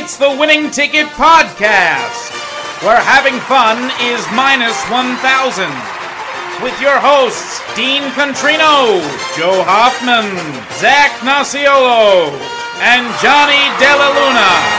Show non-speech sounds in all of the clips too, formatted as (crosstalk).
It's the Winning Ticket Podcast, where having fun is minus 1,000. With your hosts, Dean Contrino, Joe Hoffman, Zach Nasiolo, and Johnny Della Luna.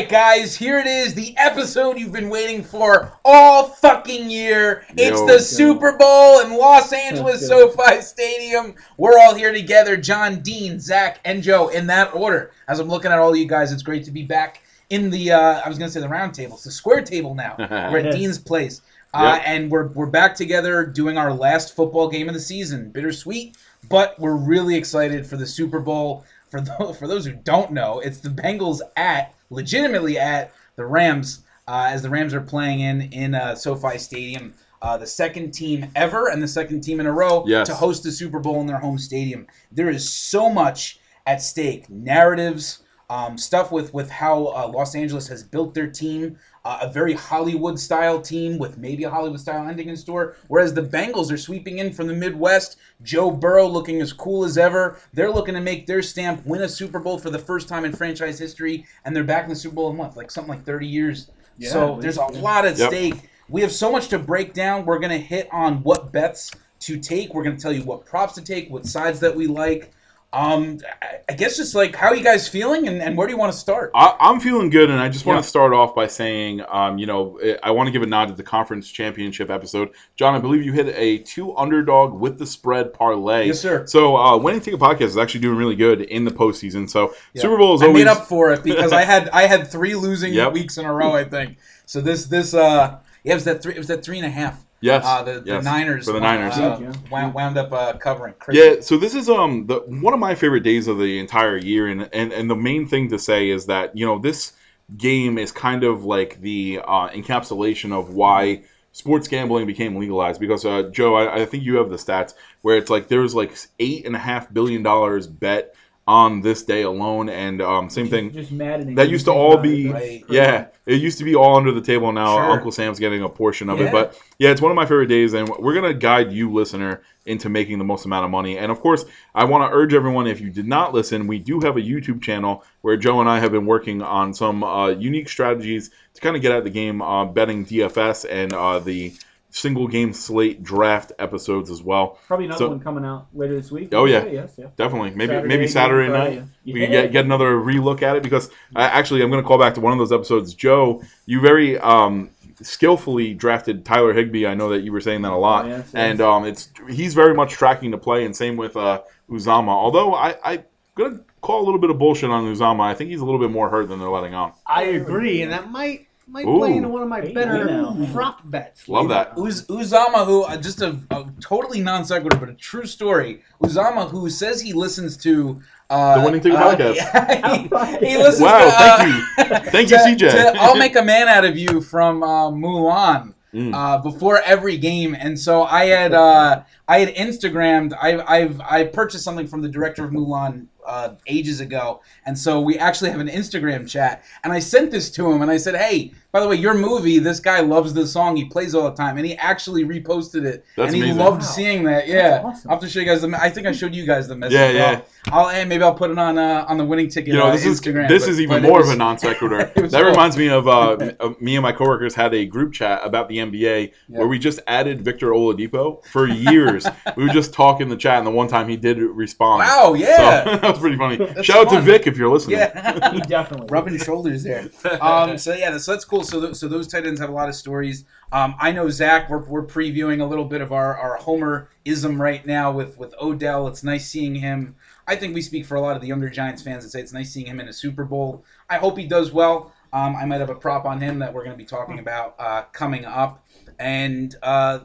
Right, guys, here it is, the episode you've been waiting for all fucking year. It's Yo. the Super Bowl in Los Angeles SoFi Stadium. We're all here together, John, Dean, Zach, and Joe, in that order. As I'm looking at all you guys, it's great to be back in the, uh, I was going to say the round table. It's the square table now. (laughs) We're at Yes. Dean's place. Uh, Yep. And we're, we're back together doing our last football game of the season. Bittersweet, but we're really excited for the Super Bowl. For, those, for those who don't know, it's the Bengals at, legitimately at, the Rams, uh, as the Rams are playing in, in uh, SoFi Stadium. Uh, the second team ever and the second team in a row Yes. to host the Super Bowl in their home stadium. There is so much at stake. Narratives, um, stuff with with how uh, Los Angeles has built their team, uh, a very Hollywood style team with maybe a Hollywood style ending in store. Whereas the Bengals are sweeping in from the Midwest. Joe Burrow looking as cool as ever. They're looking to make their stamp, win a Super Bowl for the first time in franchise history, and they're back in the Super Bowl in what, like something like 30 years. Yeah, so at there's a yeah. lot at Yep. stake. We have so much to break down. We're going to hit on what bets to take. We're going to tell you what props to take, what sides that we like. Um, I- I guess just like how are you guys feeling, and, and where do you want to start? I, I'm feeling good, and I just want Yeah. to start off by saying, um, you know, eh, I want to give a nod to the conference championship episode. John, I believe you hit a two underdog with the spread parlay. Yes, sir. So, uh, winning ticket podcast is actually doing really good in the postseason. So, Yeah. Super Bowl is I always made up for it because I had I had three losing (laughs) Yep. weeks in a row. I think so. This this uh yeah, it was that three. It was that three and a half. Yes, Uh, the, yes, the Niners for the Niners. uh, Yeah. wound, wound up uh, covering. Crazy. Yeah, so this is um the one of my favorite days of the entire year, and and and the main thing to say is that you know this game is kind of like the uh, encapsulation of why sports gambling became legalized. Because uh, Joe, I, I think you have the stats where it's like there's like eight and a half billion dollars bet on this day alone, and um, same thing. Just maddening. That used to all be Right. yeah. It used to be all under the table. Now Sure. Uncle Sam's getting a portion of Yeah. it, but yeah, it's one of my favorite days, and we're gonna guide you, listener, into making the most amount of money. And of course, I want to urge everyone: if you did not listen, we do have a YouTube channel where Joe and I have been working on some uh, unique strategies to kind of get at the game, uh, betting DFS and uh, the single game slate draft episodes as well. Probably another So- one coming out later this week. Oh, yeah. Yes, yeah. Definitely, maybe Saturday, maybe Saturday Friday, night. yeah. We can get, get another relook at it because I, actually I'm going to call back to one of those episodes. Joe, you very um, skillfully drafted Tyler Higbee. I know that you were saying that a lot, Oh, yes, yes. and um, it's he's very much tracking the play, and same with uh, Uzomah. Although I, I'm going to call a little bit of bullshit on Uzomah. I think he's a little bit more hurt than they're letting on. I agree, and that might might Ooh. play into one of my Hey, better now. prop bets. Love later. that. Uz- Uzomah, who uh, just a, a totally non sequitur, but a true story. Uzomah, who says he listens to uh, The Winning Ticket uh, Podcast. (laughs) yeah, he, (laughs) he listens Wow, to, uh, thank you, (laughs) thank you, CJ. to I'll make a man out of you from uh, Mulan. Mm. Uh, before every game, and so I had uh, I had Instagrammed. I've I've I purchased something from the director of Mulan uh, ages ago, and so we actually have an Instagram chat. And I sent this to him, and I said, "Hey, by the way, your movie. This guy loves this song. He plays all the time, and he actually reposted it, That's and he amazing. loved Wow. seeing that. Yeah, awesome. I'll have to show you guys the. I think I showed you guys the message. Yeah, I'll- yeah. I'll, and maybe I'll put it on uh, on the winning ticket. You know, uh, this is Instagram. this but- is even more was- of a non sequitur. (laughs) that cool. reminds me of uh, (laughs) uh, me and my coworkers had a group chat about the NBA Yeah. where we just added Victor Oladipo for years. We were just talking in the chat, and the one time he did respond. Wow, yeah. So, (laughs) that was pretty funny. That's Shout out to. Vic if you're listening. Yeah. (laughs) He definitely. rubbing shoulders there. (laughs) Um, so yeah, so that's cool. So, th- so those tight ends have a lot of stories. Um, I know Zach. We're, we're previewing a little bit of our, our Homer ism right now with with Odell. It's nice seeing him. I think we speak for a lot of the younger Giants fans and say it's nice seeing him in a Super Bowl. I hope he does well. Um, I might have a prop on him that we're going to be talking about uh, coming up. And uh,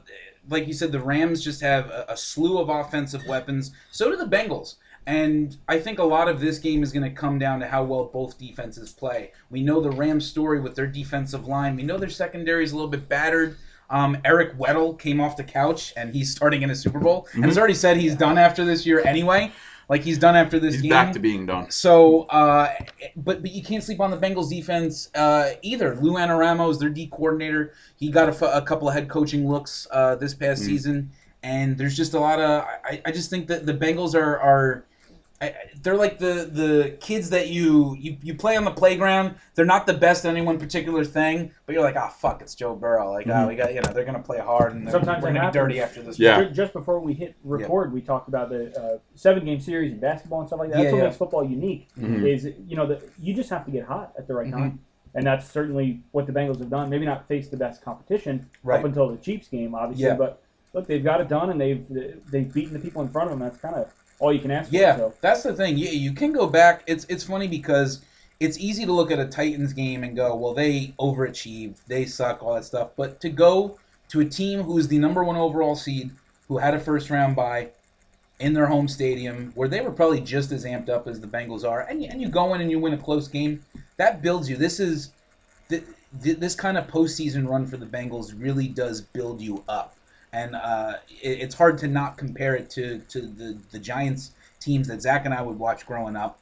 like you said, the Rams just have a, a slew of offensive weapons. So do the Bengals. And I think a lot of this game is going to come down to how well both defenses play. We know the Rams story with their defensive line. We know their secondary is a little bit battered. Um, Eric Weddle came off the couch and he's starting in a Super Bowl and has already said he's done after this year anyway. Like he's done after this He's game. back to being done. So, uh, but but you can't sleep on the Bengals defense uh, either. Lou Anarumo is their D coordinator. He got a, f- a couple of head coaching looks uh, this past Mm. season, and there's just a lot of. I, I just think that the Bengals are are. I- I- They're like the, the kids that you, you you play on the playground. They're not the best at any one particular thing, but you're like, ah, fuck, it's Joe Burrow. Like, ah, we got you know, they're gonna play hard and they're, Sometimes we're gonna be dirty after this. Yeah. Ju- Just before we hit record, we talked about the uh, seven game series in basketball and stuff like that. That's Yeah, what yeah. makes football unique. Mhm. Is you know that you just have to get hot at the right Mm-hmm. time, and that's certainly what the Bengals have done. Maybe not face the best competition Right. up until the Chiefs game, obviously, Yeah. but look, they've got it done, and they've they've beaten the people in front of them. That's kind of all you can ask Yeah, for. So. that's the thing. You, you can go back. It's it's funny because it's easy to look at a Titans game and go, well, they overachieved, they suck, all that stuff. But to go to a team who's the number one overall seed, who had a first round bye in their home stadium, where they were probably just as amped up as the Bengals are, and you, and you go in and you win a close game, that builds you. This is th- th- this kind of postseason run for the Bengals really does build you up and uh, it, it's hard to not compare it to to the the Giants teams that Zach and I would watch growing up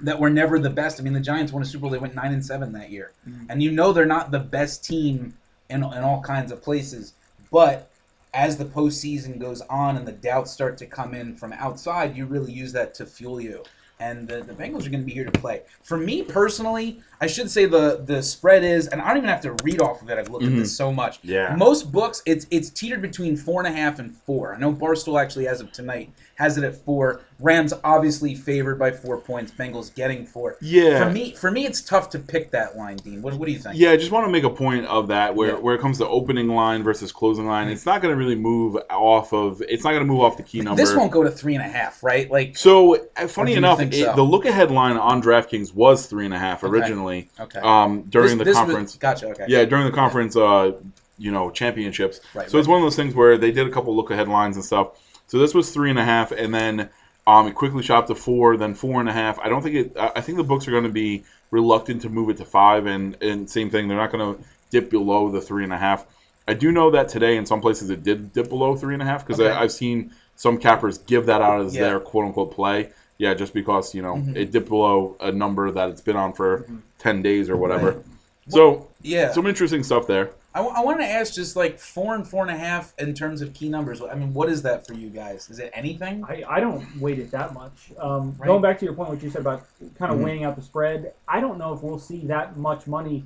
that were never the best. I mean, the Giants won a Super Bowl; they went nine and seven that year, and you know they're not the best team in in all kinds of places. But as the postseason goes on and the doubts start to come in from outside, you really use that to fuel you. And the, the Bengals are going to be here to play. For me personally, I should say the the spread is, and I don't even have to read off of it. I've looked at this mm-hmm. so much. Yeah. Most books, it's it's teetered between four and a half and four. I know Barstool actually, as of tonight, has it at four. Rams obviously favored by four points. Bengals getting four. Yeah. For me, for me, it's tough to pick that line, Dean. What, what do you think? Yeah, I just want to make a point of that where, Yeah. Where it comes to opening line versus closing line. It's not going to really move off of. It's not going to move off the key number. This won't go to three and a half, right? Like, So uh, funny enough, it, so? the look ahead line on DraftKings was three and a half originally. okay. Um, during This- the this was- conference. gotcha. Okay. Yeah, during the conference, uh, you know, championships. Right, so it's one of those things where they did a couple look ahead lines and stuff. So this was three and a half, and then um, it quickly shot to four, then four and a half. I don't think it. I think the books are going to be reluctant to move it to five, and and same thing. They're not going to dip below the three and a half. I do know that today in some places it did dip below three and a half because Okay. I've seen some cappers give that out as Yeah. Mm-hmm. their quote unquote play. Yeah, just because you know it dipped below a number that it's been on for ten days or whatever. Right. So Yeah. some interesting stuff there. I, I want to ask just like four and four and a half in terms of key numbers. I mean, what is that for you guys? Is it anything? I, I don't weight it that much. Um, Right. Going back to your point, what you said about kind of Mhm. weighing out the spread, I don't know if we'll see that much money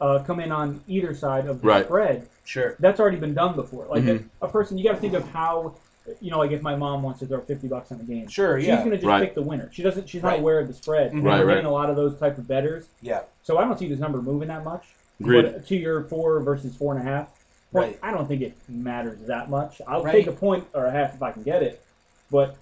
uh, come in on either side of the Right. spread. Sure. That's already been done before. Like Mhm. a, a person, you got to think of how, you know, like if my mom wants to throw fifty bucks on the game, Sure. she's Yeah. going to just Right. pick the winner. She doesn't. She's not aware of the spread. Mhm. Right, We're right. getting a lot of those type of betters. Yeah. So I don't see this number moving that much. Agreed. But to your four versus four and a half, point, Right. I don't think it matters that much. I'll Right. take a point or a half if I can get it. But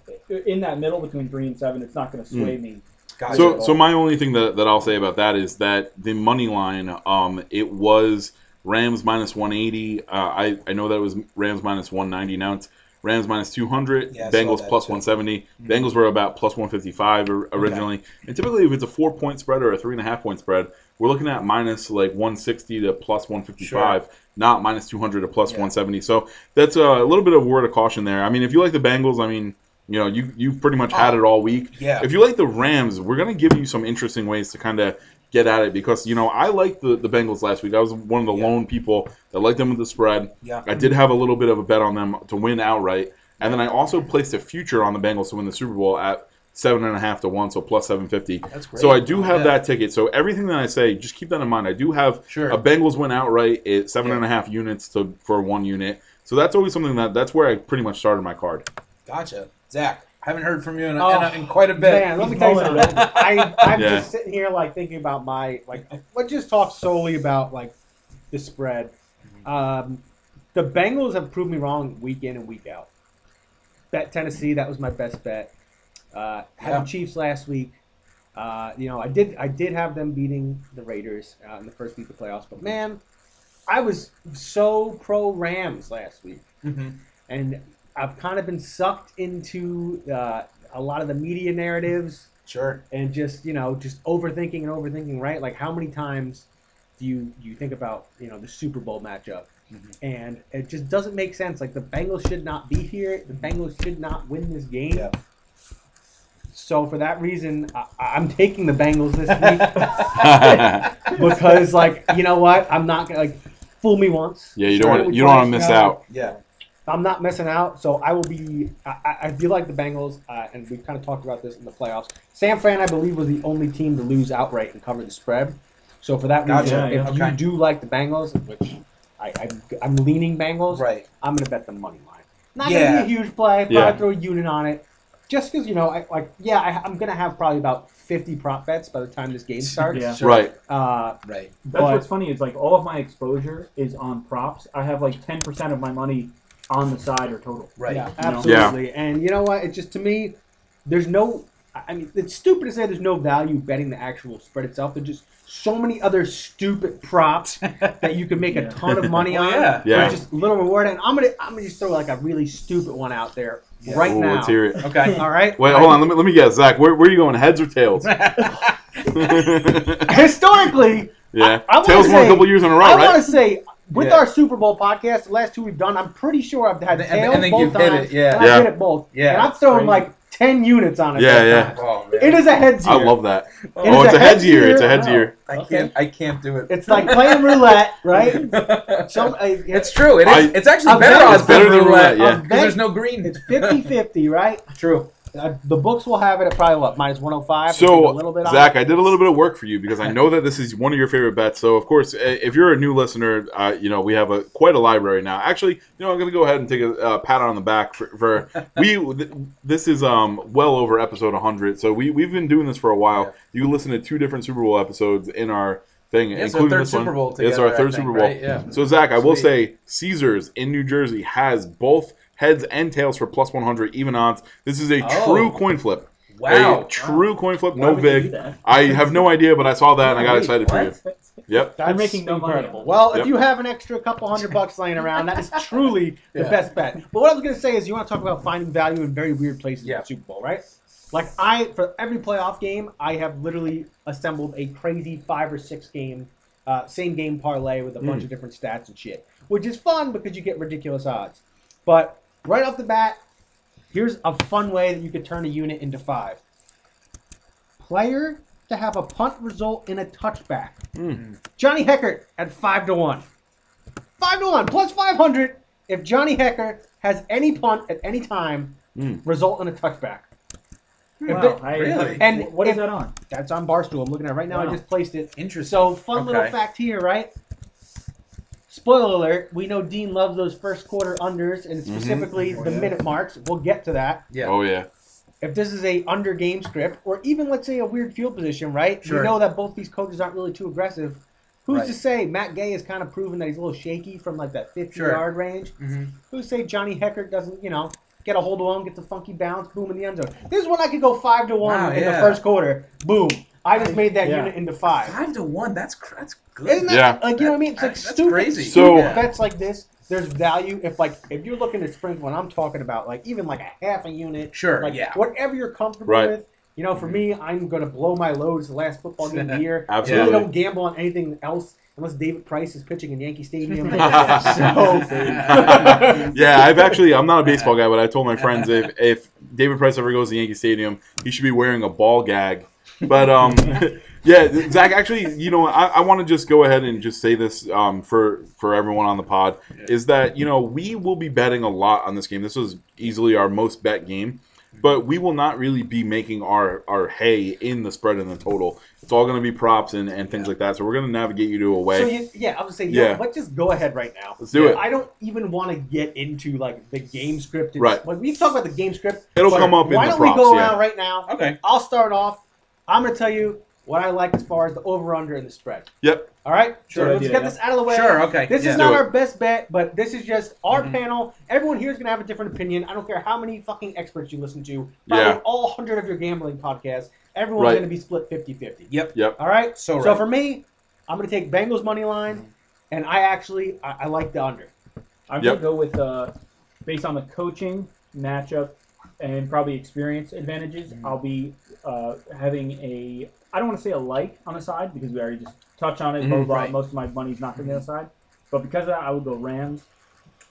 in that middle between three and seven, it's not going to sway Mm. me. Gotcha. So, so my only thing that, that I'll say about that is that the money line, um, it was Rams minus 180. Uh, I, I know that was Rams minus 190. Now it's Rams minus 200. Yeah, Bengals plus too. 170. Bengals were about plus 155 or- originally. And typically, if it's a four point spread or a three and a half point spread, we're looking at minus like 160 to plus 155, not minus 200 to plus Yeah. 170. So that's a little bit of word of caution there. I mean, if you like the Bengals, I mean, you know, you you've pretty much had Oh, it all week. yeah. If you like the Rams, we're gonna give you some interesting ways to kind of get at it because you know I liked the, the Bengals last week. I was one of the Yeah. lone people that liked them with the spread. Yeah. I did have a little bit of a bet on them to win outright, and then I also placed a future on the Bengals to win the Super Bowl at seven and a half to one, so plus seven fifty. That's great. So I do have Yeah. that ticket. So everything that I say, just keep that in mind. I do have Sure. a Bengals win outright at seven Yeah. and a half units to for one unit. So that's always something that that's where I pretty much started my card. Gotcha. Zach, I haven't heard from you in, a, Oh, in, a, in quite a bit. Man, let me tell you something. (laughs) I, I'm Yeah. just sitting here like thinking about my like. Let's just talk solely about like the spread. Um, the Bengals have proved me wrong week in and week out. Bet Tennessee, that was my best bet. Uh, had Yeah. the Chiefs last week. Uh, you know, I did I did have them beating the Raiders uh, in the first week of the playoffs, but man, I was so pro Rams last week Mhm. and I've kind of been sucked into uh, a lot of the media narratives Sure. and just you know just overthinking and overthinking. Right? Like how many times do you you think about you know the Super Bowl matchup, Mhm. and it just doesn't make sense. Like the Bengals should not be here. The Bengals should not win this game. Yeah. So for that reason, I, I'm taking the Bengals this week (laughs) (laughs) because like you know what, I'm not gonna like fool me once. Yeah, you don't want you don't want to miss out. Yeah. I'm not missing out, so I will be. I, I- I do like the Bengals, uh, and we've kind of talked about this in the playoffs. San Fran, I believe, was the only team to lose outright and cover the spread. So for that Gotcha. reason, Yeah, if yeah. you do like the Bengals, which I, I'm, I'm leaning Bengals, Right. I'm going to bet the money line. Not Yeah. going to be a huge play. Probably Yeah. throw a unit on it, just because you know, I like. Yeah, I, I'm going to have probably about 50 prop bets by the time this game starts. Yeah. Sure. Right. Uh, Right. That's But- what's funny is like all of my exposure is on props. I have like ten percent of my money on the side or total. Right. Yeah, know? absolutely. And you know what? It just to me, there's no. I I mean, it's stupid to say there's no value betting the actual spread itself. There's just so many other stupid props (laughs) that you can make a ton of money Well, on. yeah. Yeah. for Just little reward. And I'm gonna I'm gonna just throw like a really stupid one out there Yeah. right Ooh, now. Let's hear it. Okay. All right. Wait, hold on. Let me let me guess, Zach. Where, where are you going? Heads or tails? (laughs) Historically, yeah. I wanna tails won a say- couple years in a row, I right? want to say with Yeah. our Super Bowl podcast, the last two we've done, I'm pretty sure I've had And- tails and then both you've hit times. it, yeah. and Yeah. I hit it both. Yeah. and I'm throwing Crazy. like ten units on it. Yeah, both yeah. Oh, man. It is a heads year. I love that. It Oh, it's a heads year. It's a year. heads year. I can't. I can't do it. It's like playing roulette, right? (laughs) Some, uh, It's true. It is. I- it's actually I'll better odds it's better than than roulette. roulette, yeah. Because there's no green. It's 50-50, right? True. Uh, the books will have it at probably what minus one hundred five. So, a little bit on Zach. I did a little bit of work for you because I know that this is one of your favorite bets. So, of course, if you're a new listener, uh, you know we have a quite a library now. Actually, you know I'm going to go ahead and take a uh, pat on the back for, for (laughs) we. th- This is um well over episode 100, so we we've been doing this for a while. You listen to two different Super Bowl episodes in our thing, our including third this one. Super Bowl it's together, our third think, Super Bowl. right? Yeah. So, Zach, I will Sweet. say Caesars in New Jersey has both heads and tails for plus 100 even odds. This is a Oh. true coin flip. Wow. A true coin flip, Why no would you do vig. I have no idea, but I saw that and I got Wait, excited for you. what? Yep. That's making no money. Well, Yep. if you have an extra couple hundred bucks laying around, that is truly the best bet. But what I was going to say is, you want to talk about finding value in very weird places Yeah. in the Super Bowl, right? Like I, for every playoff game, I have literally assembled a crazy five or six game, uh, same game parlay with a bunch Mm. of different stats and shit, which is fun because you get ridiculous odds. But right off the bat, here's a fun way that you could turn a unit into five. Player to have a punt result in a touchback. Mm. Johnny Hekker at five to one. Five to one plus five hundred if Johnny Hekker has any punt at any time Mm. result in a touchback. Wow, I- Really? And what is if- that on? That's on Barstool. I'm looking at it right now. I just placed it. Interesting. So fun little fact here, right? Spoiler alert: We know Dean loves those first quarter unders and specifically Oh, the yeah. minute marks. We'll get to that. Yeah. Oh yeah. If this is a under game script, or even let's say a weird field position, right? Sure. We know that both these coaches aren't really too aggressive. Who's Right. to say Matt Gay has kind of proven that he's a little shaky from like that 50 Sure. yard range? Mhm. Who's to say Johnny Hekker doesn't, you know, get a hold of one, get the funky bounce, boom in the end zone? This is when I could go five to one Wow, in yeah. the first quarter. Boom. I just made that Yeah. unit into five. Five to one. That's cr- that's good. Isn't that Yeah. like you know what I mean? It's like That's stupid, crazy. So- stupid bets like this. There's value if like if you're looking to sprinkle, and I'm talking about like even like a half a unit, Sure. like yeah. whatever you're comfortable Right. with. You know, for me, I'm gonna blow my loads the last football game of the (laughs) year. I Absolutely. really don't gamble on anything else unless David Price is pitching in Yankee Stadium. (laughs) so, (laughs) yeah, I've actually I'm not a baseball guy, but I told my friends if if David Price ever goes to Yankee Stadium, he should be wearing a ball gag. But um, yeah, Zach. Actually, you know, I, I want to just go ahead and just say this um, for for everyone on the pod is that you know we will be betting a lot on this game. This was easily our most bet game, but we will not really be making our our hay in the spread and the total. It's all going to be props and, and things like that. So we're going to navigate you to a way. so you, yeah, I would say Yeah. yeah. Let's just go ahead right now. Let's do it. I don't even want to get into like the game script. and- Right. Like we talk about the game script. It'll come up in the game. Why don't props, we go yeah. around right now? Okay. I'll start off. I'm going to tell you what I like as far as the over under and the spread. Yep. All right. Sure. So let's idea, get yeah. this out of the way. Sure. Okay. This yeah. is not our best bet, but this is just our Mhm. panel. Everyone here is going to have a different opinion. I don't care how many fucking experts you listen to. Probably Yeah. all 100 of your gambling podcasts. Everyone's Right. going to be split 50 50. Yep. Yep. All right. So So right. for me, I'm going to take Bengals money line, and I actually I, I like the under. I'm Yep. gonna go with uh, based on the coaching matchup and probably experience advantages. Mhm. I'll be uh, having a I don't want to say a light on the side because we already just touched on it. blah, blah, blah. Right. Most of my money's not going to be on the side, but because of that, I will go Rams.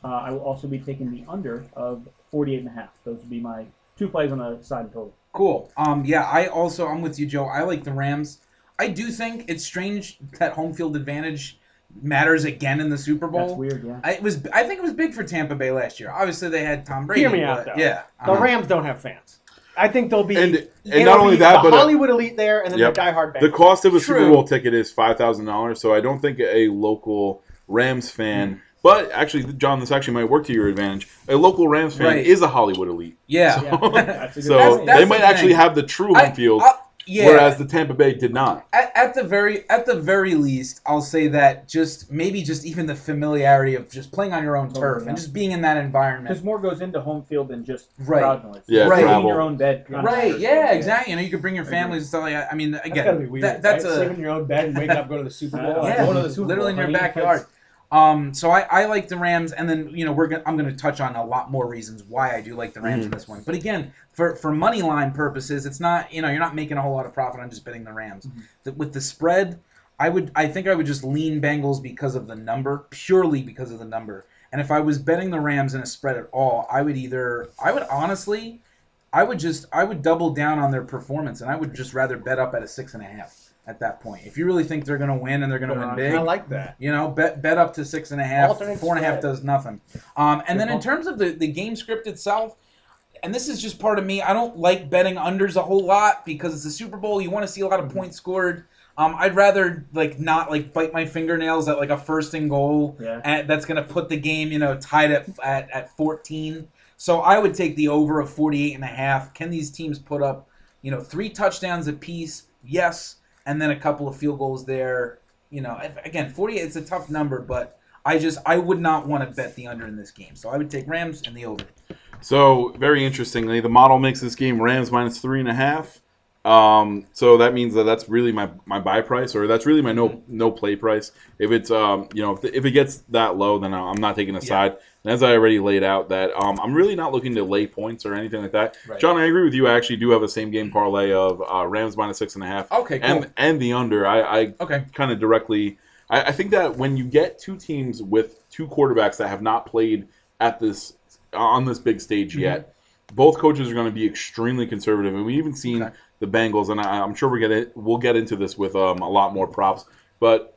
Uh, I will also be taking the under of 48 and a half. Those would be my two plays on the side total. Cool. Um, yeah, I also I'm with you, Joe. I like the Rams. I do think it's strange that home field advantage matters again in the Super Bowl. That's weird. Yeah. I, it was. I think it was big for Tampa Bay last year. Obviously, they had Tom Brady. Hear me out, though. Yeah, The uh-huh. Rams don't have fans. I think they'll be And- and it'll not only be that, the but, uh, Hollywood elite there, and then Yep. the diehard Bengals. The cost of a Super Bowl ticket is five thousand dollars, so I don't think a local Rams fan. Hmm. But actually, John, this actually might work to your advantage. A local Rams fan Right. is a Hollywood elite, Yeah. Yeah, (laughs) that's a good so point. that's they might thing. actually have the true I- home field, I- yeah. whereas the Tampa Bay did not. at, at the very at the very least, I'll say that just maybe just even the familiarity of just playing on your own Totally, turf yeah. and just being in that environment. Because more goes into home field than just Right. crowd noise. Yeah, Right. Being in travel. your own bed. Right? matters. Yeah, exactly. You know, you could bring your families and stuff like that. I mean, again, gotta be weird. that, that's right? a Sleep in your own bed and wake up, go to the Super Bowl. Yeah, going to the Super (laughs) literally in Bowl. your I mean, backyard. Um, so I, I like the Rams, and then you know we're gonna, I'm going to touch on a lot more reasons why I do like the Rams in this one. But again, for for money line purposes, it's not you know you're not making a whole lot of profit on just betting the Rams. The, with the spread, I would I think I would just lean Bengals because of the number, purely because of the number. And if I was betting the Rams in a spread at all, I would either I would honestly, I would just I would double down on their performance, and I would just rather bet up at a six and a half at that point. If you really think they're going to win and they're going to win big, I like that. you know, bet bet up to six and a half. Alternate Four and a half spread. does nothing. Um, and Good then in terms of the, the game script itself, and this is just part of me, I don't like betting unders a whole lot because it's a Super Bowl. You want to see a lot of points scored. Um, I'd rather like not like bite my fingernails at like a first and goal Yeah. and that's gonna put the game, you know, tied at at, at 14. So I would take the over of 48 and a half. Can these teams put up, you know, three touchdowns apiece? Yes, and then a couple of field goals there. You know, again, 48 it's a tough number, but I just I would not want to bet the under in this game. So I would take Rams and the over. So very interestingly, the model makes this game Rams minus three and a half. Um, so that means that that's really my, my buy price, or that's really my no no play price. If it's um you know if, if it gets that low, then I'm not taking a side. And as I already laid out, that um I'm really not looking to lay points or anything like that. Right. John, I agree with you. I actually do have a same game parlay of uh, Rams minus six and a half. Okay, cool. and and the under. I, I Okay. kind of directly. I, I think that when you get two teams with two quarterbacks that have not played at this on this big stage Mm-hmm. yet, both coaches are going to be extremely conservative, and we even seen Okay. The Bengals, and I, I'm sure we're gonna we'll get into this with um, a lot more props, but.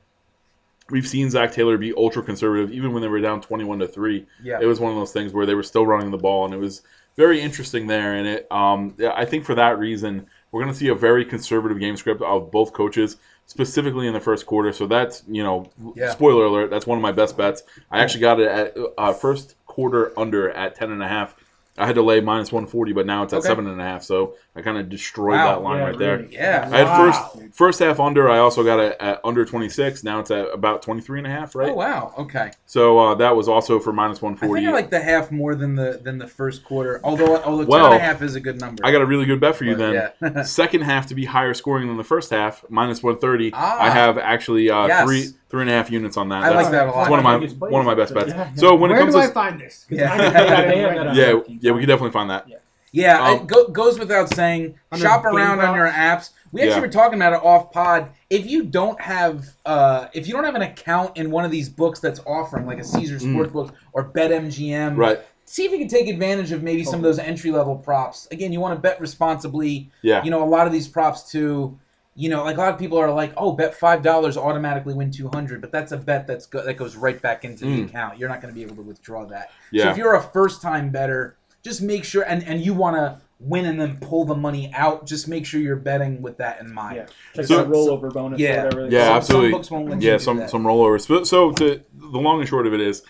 We've seen Zac Taylor be ultra conservative, even when they were down twenty-one to three. Yeah. It was one of those things where they were still running the ball, and it was very interesting there. And it, um, I think for that reason, we're going to see a very conservative game script of both coaches, specifically in the first quarter. So that's you know, Yeah. spoiler alert, that's one of my best bets. I actually got it at uh, first quarter under at ten and a half. I had to lay minus one forty, but now it's at Okay. seven and a half. So I kind of destroyed Wow. that line Yeah, right there. really. Yeah. I had Wow. first first half under. I also got it at under twenty six. Now it's at about 23 and a half, right? Oh wow. Okay. So uh, that was also for minus 140. I forty. think I like the half more than the than the first quarter. Although although Well, ten and a half is a good number. I got a really good bet for you But, then. yeah. (laughs) Second half to be higher scoring than the first half, minus one thirty. Ah. I have actually uh, Yes. three three and a half units on that. I like That's- that a lot. That's one of my one of my best bets. Yeah, yeah. So when Where it comes do I to find this? 'Cause Yeah. I can pay that They have right that now. on yeah, yeah, we can definitely find that. Yeah, Um, it go, goes without saying. Under Shop Game around on Pass? your apps. We actually Yeah. were talking about it off pod. If you don't have, uh, if you don't have an account in one of these books that's offering, like a Caesar Mm. Sportsbook or BetMGM, Right? see if you can take advantage of maybe some of those entry level props. Again, you want to bet responsibly. Yeah. You know, a lot of these props too. You know, like a lot of people are like, "Oh, bet five dollars, automatically win two hundred. But that's a bet that's go- that goes right back into the Mm. account. You're not going to be able to withdraw that. So if you're a first time bettor, just make sure and and you want to win and then pull the money out. Just make sure you're betting with that in mind. Yeah. Check So- that rollover bonus Yeah. whatever. Yeah, call absolutely. Some books won't let you Yeah, do some that. some rollovers. So, so to the long and short of it is,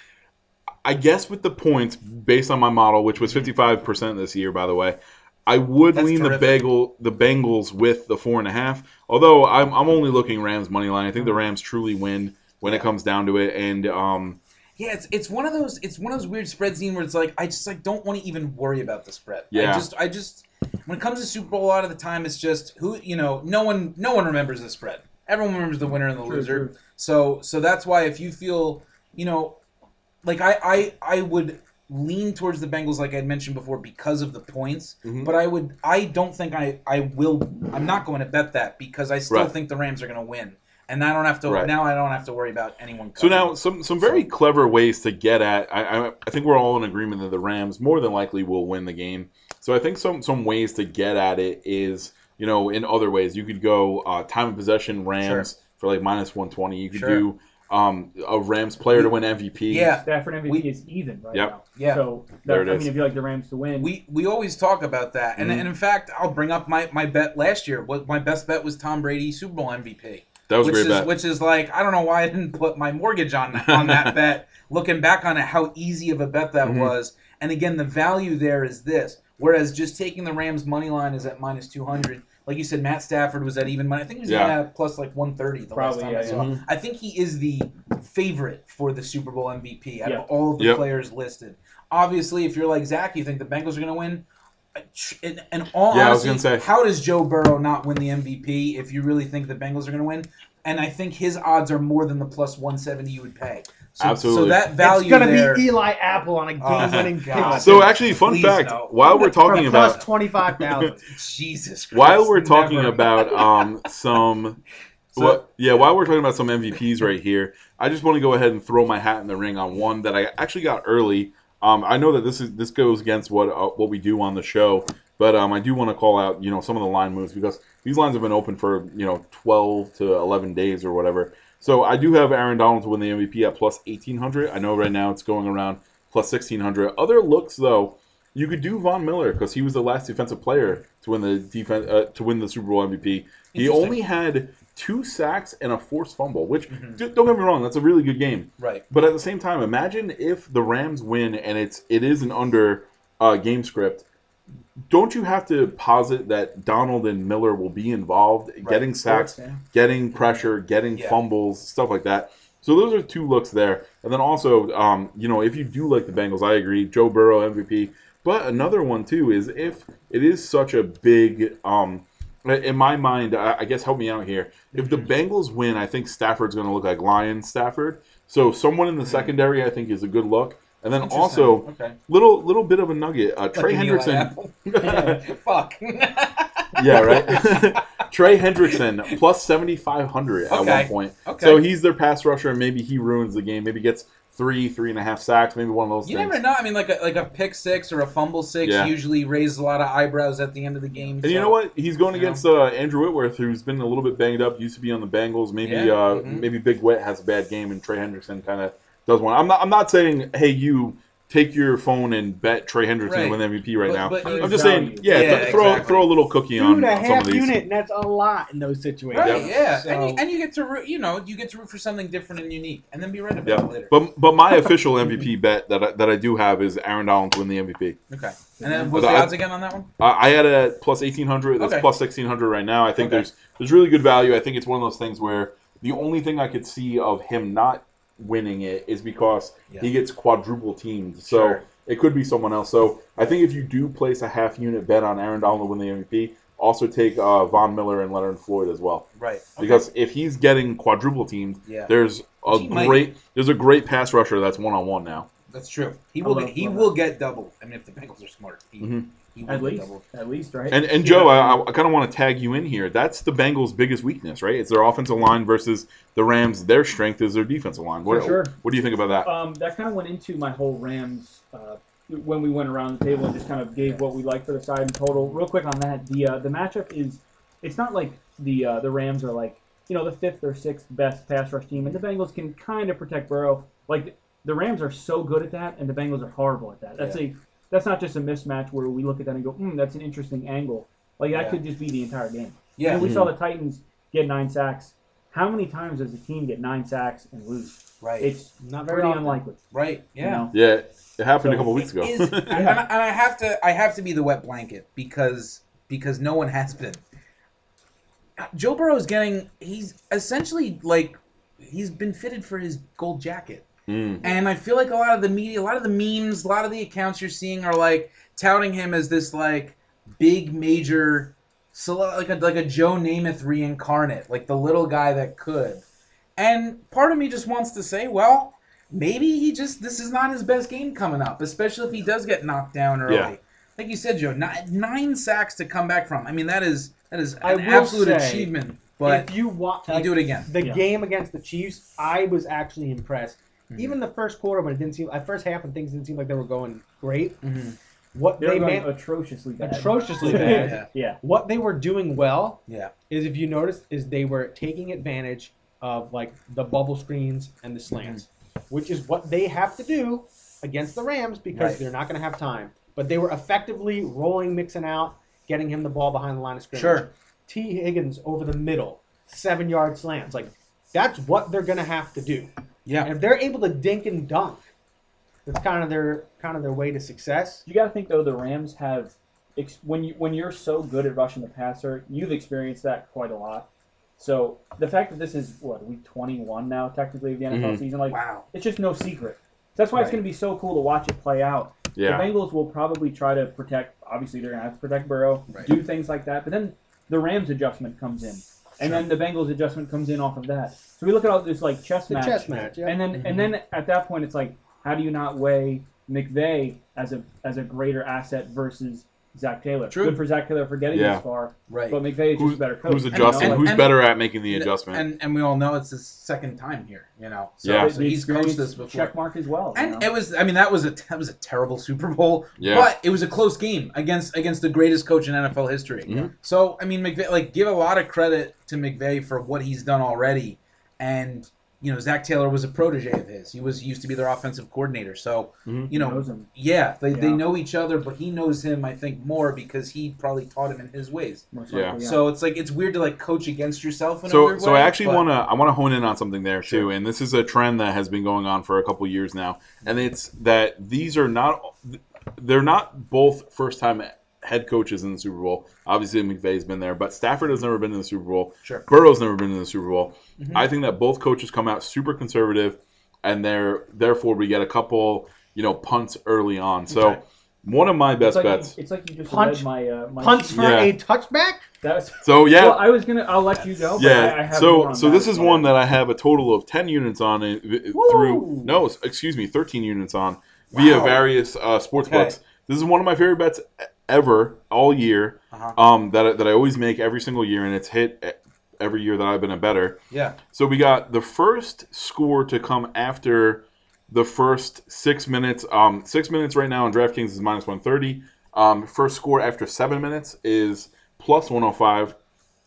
I guess with the points based on my model, which was fifty five percent this year, by the way, I would That's lean the bagel the Bengals with the four and a half. Although I'm I'm only looking Rams money line. I think the Rams truly win when it comes down to it, and um. Yeah, it's it's one of those it's one of those weird spread scene where it's like I just like don't want to even worry about the spread. Yeah. I just I just when it comes to Super Bowl a lot of the time it's just who you know no one no one remembers the spread. Everyone remembers the winner and the True, loser. true. So so that's why if you feel you know like I I I would lean towards the Bengals like I had mentioned before because of the points. Mhm. But I would I don't think I I will I'm not going to bet that because I still Right. think the Rams are going to win. And I don't have to Right. now I don't have to worry about anyone. So now, some some very clever ways to get at. I, I I think we're all in agreement that the Rams more than likely will win the game. So I think some some ways to get at it is you know in other ways you could go uh, time of possession Rams for like minus one twenty. You could Sure. do um, a Rams player to win MVP. Yeah, Stafford MVP We- is even right Yep. now. Yeah. So There that, I mean, if you like the Rams to win, we we always talk about that, and, Mhm. and in fact, I'll bring up my, my bet last year. What my best bet was Tom Brady Super Bowl MVP. that was a which great is bet. which is like I don't know why I didn't put my mortgage on on that (laughs) bet. Looking back on it, how easy of a bet that Mhm. was, and again, the value there is this. Whereas just taking the Rams money line is at minus two hundred. Like you said, Matt Stafford was at even money. I think he was Yeah. at plus like one thirty the Probably, last time yeah, I saw. yeah. I think he is the favorite for the Super Bowl MVP out Yeah. of all of the Yep. players listed. Obviously, if you're like Zach, you think the Bengals are going to win. Uh, in, in all Yeah, I was honesty, gonna say. how does Joe Burrow not win the MVP if you really think the Bengals are going to win? And I think his odds are more than the plus 170 you would pay. So, Absolutely. So that value it's gonna there. be Eli Apple on a Oh, game-winning God. so actually, fun Please fact: no. while we're talking about twenty-five thousand. (laughs) Jesus. Christ, while we're talking never. about um, some (laughs) So- well, yeah while we're talking about some mvps right here i just want to go ahead and throw my hat in the ring on one that i actually got early um, i know that this is this goes against what uh, what we do on the show but um, i do want to call out you know some of the line moves because these lines have been open for you know 12 to 11 days or whatever so i do have aaron donald to win the mvp at plus 1800 i know right now it's going around plus 1600 other looks though you could do Von Miller because he was the last defensive player to win the defense uh, to win the Super Bowl MVP. He only had two sacks and a forced fumble, which Mhm. d- don't get me wrong, that's a really good game. Right. But at the same time, imagine if the Rams win and it's it is an under uh, game script. Don't you have to posit that Donald and Miller will be involved, getting sacks, yeah. getting pressure, getting Yeah. fumbles, stuff like that. So those are two looks there. And then also, um, you know, if you do like the Bengals, I agree. Joe Burrow MVP. But another one too is if it is such a big, um, in my mind, I, I guess help me out here. If the Bengals win, I think Stafford's going to look like Lion Stafford. So someone in the secondary, I think, is a good look. And then also, okay. little little bit of a nugget. Uh, Trey Like Hendrickson. (laughs) (laughs) Fuck. yeah, right. (laughs) Trey Hendrickson plus seventy five hundred at one point. Okay. So he's their pass rusher, and maybe he ruins the game. Maybe gets three, three and a half sacks. Maybe one of those You things. never know. I mean, like a like a pick six or a fumble six Yeah. usually raises a lot of eyebrows at the end of the game. And you know what? He's going against uh, Andrew Whitworth, who's been a little bit banged up. Used to be on the Bengals. Maybe Yeah, uh, mhm. maybe Big Wet has a bad game, and Trey Hendrickson kind of does one. I'm not. I'm not saying, hey, you take your phone and bet Trey Hendrickson Right. win the MVP right But- now. but I'm just value. saying, yeah, Yeah, th- throw exactly. throw a little cookie on, Dude, a on some half of these. unit, and that's a lot in those situations. Right, yeah, So- and, you, and you get to root, you know, you get to root for something different and unique, and then be right about Yeah, it later. but but my (laughs) official MVP bet that I, that I do have is Aaron Donald to win the MVP. okay, and then what's But the I- odds again on that one? Uh, I had it at plus eighteen hundred. That's Okay. plus sixteen hundred right now. I think Okay. there's there's really good value. I think it's one of those things where the only thing I could see of him not winning it is because Yeah. he gets quadruple teamed. So Sure. it could be someone else. So I think if you do place a half unit bet on Aaron Donald to win the MVP, also take uh, Von Miller and Leonard Floyd as well. Right, okay. Because if he's getting quadruple teamed, yeah, there's a He might- great there's a great pass rusher that's one on one now. that's true. He will get, he will get double. I mean, if the Bengals are smart, he, Mhm. He will At get least, doubled. at least, right? And and Joe, I, I kind of want to tag you in here. That's the Bengals' biggest weakness, right? It's their offensive line versus the Rams. Their strength is their defensive line. What, For sure. what do you think about that? Um, that kind of went into my whole Rams uh, when we went around the table and just kind of gave what we like for the side in total. Real quick on that, the uh, the matchup is it's not like the uh, the Rams are like you know the fifth or sixth best pass rush team, and the Bengals can kind of protect Burrow. Like the Rams are so good at that, and the Bengals are horrible at that. That's a that's not just a mismatch where we look at that and go, hmm, that's an interesting angle. Like that Yeah. could just be the entire game. Yeah, And we saw the Titans get nine sacks. How many times does a team get nine sacks and lose? right, It's Not very pretty often. unlikely. right, you yeah. know? yeah, it happened a couple weeks ago. It is- (laughs) and, I, and I have to I have to be the wet blanket because because no one has been. Joe Burrow's getting he's essentially like he's been fitted for his gold jacket. Mm. And I feel like a lot of the media, a lot of the memes, a lot of the accounts you're seeing are like touting him as this like big major, like a like a Joe Namath reincarnate, like the little guy that could. And part of me just wants to say, well, maybe he just this is not his best game coming up, especially if he does get knocked down early. Yeah. Like you said, Joe, nine, nine sacks to come back from. I mean, that is that is I an will absolute say, achievement. But if you watch, can you do it again? the Yeah. game against the Chiefs, I was actually impressed. Mhm. Even the first quarter, when it didn't seem, at first half, when things didn't seem like they were going great, Mm-hmm. what They're they going man- atrociously bad. atrociously (laughs) bad. Yeah. Yeah. What they were doing well Yeah. is, if you notice, is they were taking advantage of like the bubble screens and the slants, which is what they have to do against the Rams because Right. they're not going to have time. But they were effectively rolling Mixon out, getting him the ball behind the line of scrimmage. Sure. Tee Higgins over the middle, seven yard slants. Like that's what they're going to have to do. Yeah. And if they're able to dink and dunk, that's kind of their kind of their way to success. You got to think though the Rams have when you when you're so good at rushing the passer, you've experienced that quite a lot. So the fact that this is what week 21 now, technically of the NFL Mhm. season, like Wow. it's just no secret. That's why it's going to be so cool to watch it play out. Yeah. The Bengals will probably try to protect. Obviously, they're going to have to protect Burrow, Right. do things like that. But then the Rams adjustment comes in, and then the Bengals adjustment comes in off of that. So we look at all this like chess The match, chess match, yeah. and then and then at that point, it's like, how do you not weigh McVay as a as a greater asset versus Zac Taylor? True. Good for Zac Taylor for getting Yeah. this far, Right. but McVay is just Who's, a better coach. who's you know? adjusting? And- who's and- better at making the adjustment? And and we all know it's his second time here, you know. So, Yeah. so he's coached experience this before. check mark as well. you And know? it was, I mean, that was a that was a terrible Super Bowl. Yeah. But it was a close game against against the greatest coach in NFL history. Mhm. So I mean, McVay, like, give a lot of credit to McVay for what he's done already. And you know, Zac Taylor was a protege of his. He was he used to be their offensive coordinator. So Mhm. you know, knows him. yeah, they, they know each other, but he knows him, I think, more because he probably taught him in his ways. Most Yeah. likely, So it's like it's weird to like coach against yourself in a so weird so way, I actually but- want to I want to hone in on something there too, Sure. and this is a trend that has been going on for a couple years now, and it's that these are not they're not both first time head coaches in the Super Bowl. Obviously, McVay's been there, but Stafford has never been in the Super Bowl. Sure. Burrow's never been in the Super Bowl. Mhm. I think that both coaches come out super conservative, and they're therefore we get a couple you know punts early on. So Okay. one of my It's best like, bets. You, it's like you just Punch- read my uh, my Punts for Yeah. a touchback. That's, (laughs) So yeah, Well, I was gonna. I'll let you go. But I, I Yeah. have more So on so that this is one that I have a total of ten units on it Woo! through no, excuse me, thirteen units on via various uh, sports Okay. books. This is one of my favorite bets ever all year. Uh-huh. Um, that I- that I always make every single year, and it's hit every year that I've been a better. Yeah. So we got the first score to come after the first six minutes. Um, six minutes right now on DraftKings is minus one thirty. Um, first score after seven minutes is plus one hundred five.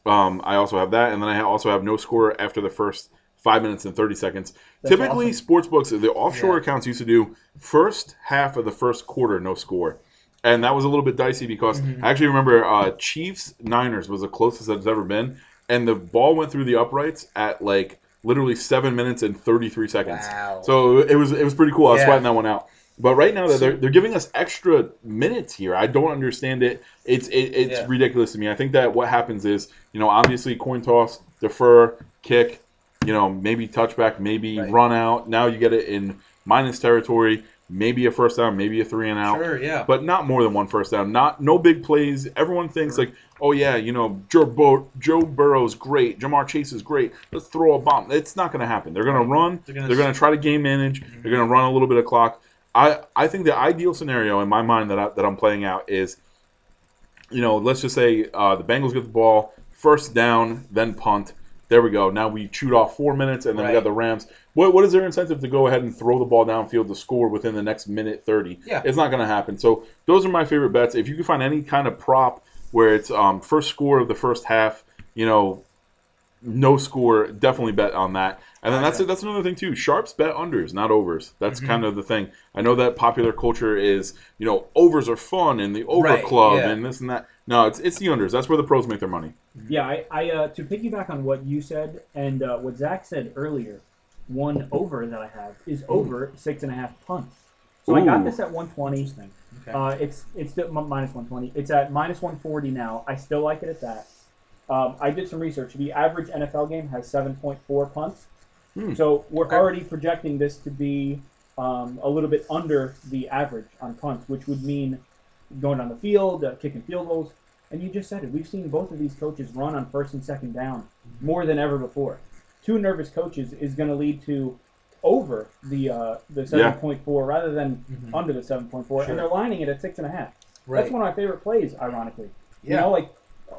Um, I also have that, and then I also have no score after the first five minutes and thirty seconds. That's Typically, awesome. sports books, the offshore Yeah. accounts used to do first half of the first quarter no score, and that was a little bit dicey because Mhm. I actually remember uh, Chiefs Niners was the closest it's ever been, and the ball went through the uprights at like literally seven minutes and thirty three seconds. Wow. So it was it was pretty cool. I was Yeah. sweating that one out. But right now they're they're giving us extra minutes here. I don't understand it. It's it, it's Yeah. ridiculous to me. I think that what happens is you know obviously coin toss, defer, kick, you know maybe touchback, maybe Right. run out. Now you get it in minus territory. Maybe a first down, maybe a three and out Sure, yeah. but not more than one first down. Not no big plays. Everyone thinks like, oh yeah, you know, Joe Bo- Joe Burrow's great, Ja'Marr Chase is great. Let's throw a bomb. It's not going to happen. They're going to run. They're They're gonna try to game manage. They're going to run a little bit of clock. I I think the ideal scenario in my mind that I, that I'm playing out is, you know, let's just say uh, the Bengals get the ball, first down, then punt. There we go. Now we chewed off four minutes, and then we got the Rams. What, what is their incentive to go ahead and throw the ball downfield to score within the next minute 30? Yeah. It's not going to happen. So those are my favorite bets. If you can find any kind of prop where it's um, first score of the first half, you know, no score, definitely bet on that. And then that's Okay. that's another thing too. Sharps bet unders, not overs. That's Mhm. kind of the thing. I know that popular culture is, you know, overs are fun and the over Right, club yeah. and this and that. No, it's it's the unders. That's where the pros make their money. Yeah, I, I uh, to piggyback on what you said and uh, what Zach said earlier, one over that I have is over six and a half punts. So I got this at 120. Okay. Uh, it's it's still m- minus 120. It's at minus 140 now. I still like it at that. Um, I did some research. The average NFL game has 7.4 punts. Hmm. So we're Okay. already projecting this to be um, a little bit under the average on punts, which would mean going on the field, uh, kicking field goals. And you just said it. We've seen both of these coaches run on first and second down more than ever before. Two nervous coaches is going to lead to over the uh, the Yeah. 7.4 rather than Mhm. under the 7.4, Sure. and they're lining it at six and a half. Right. That's one of my favorite plays, ironically. You Yeah. know, like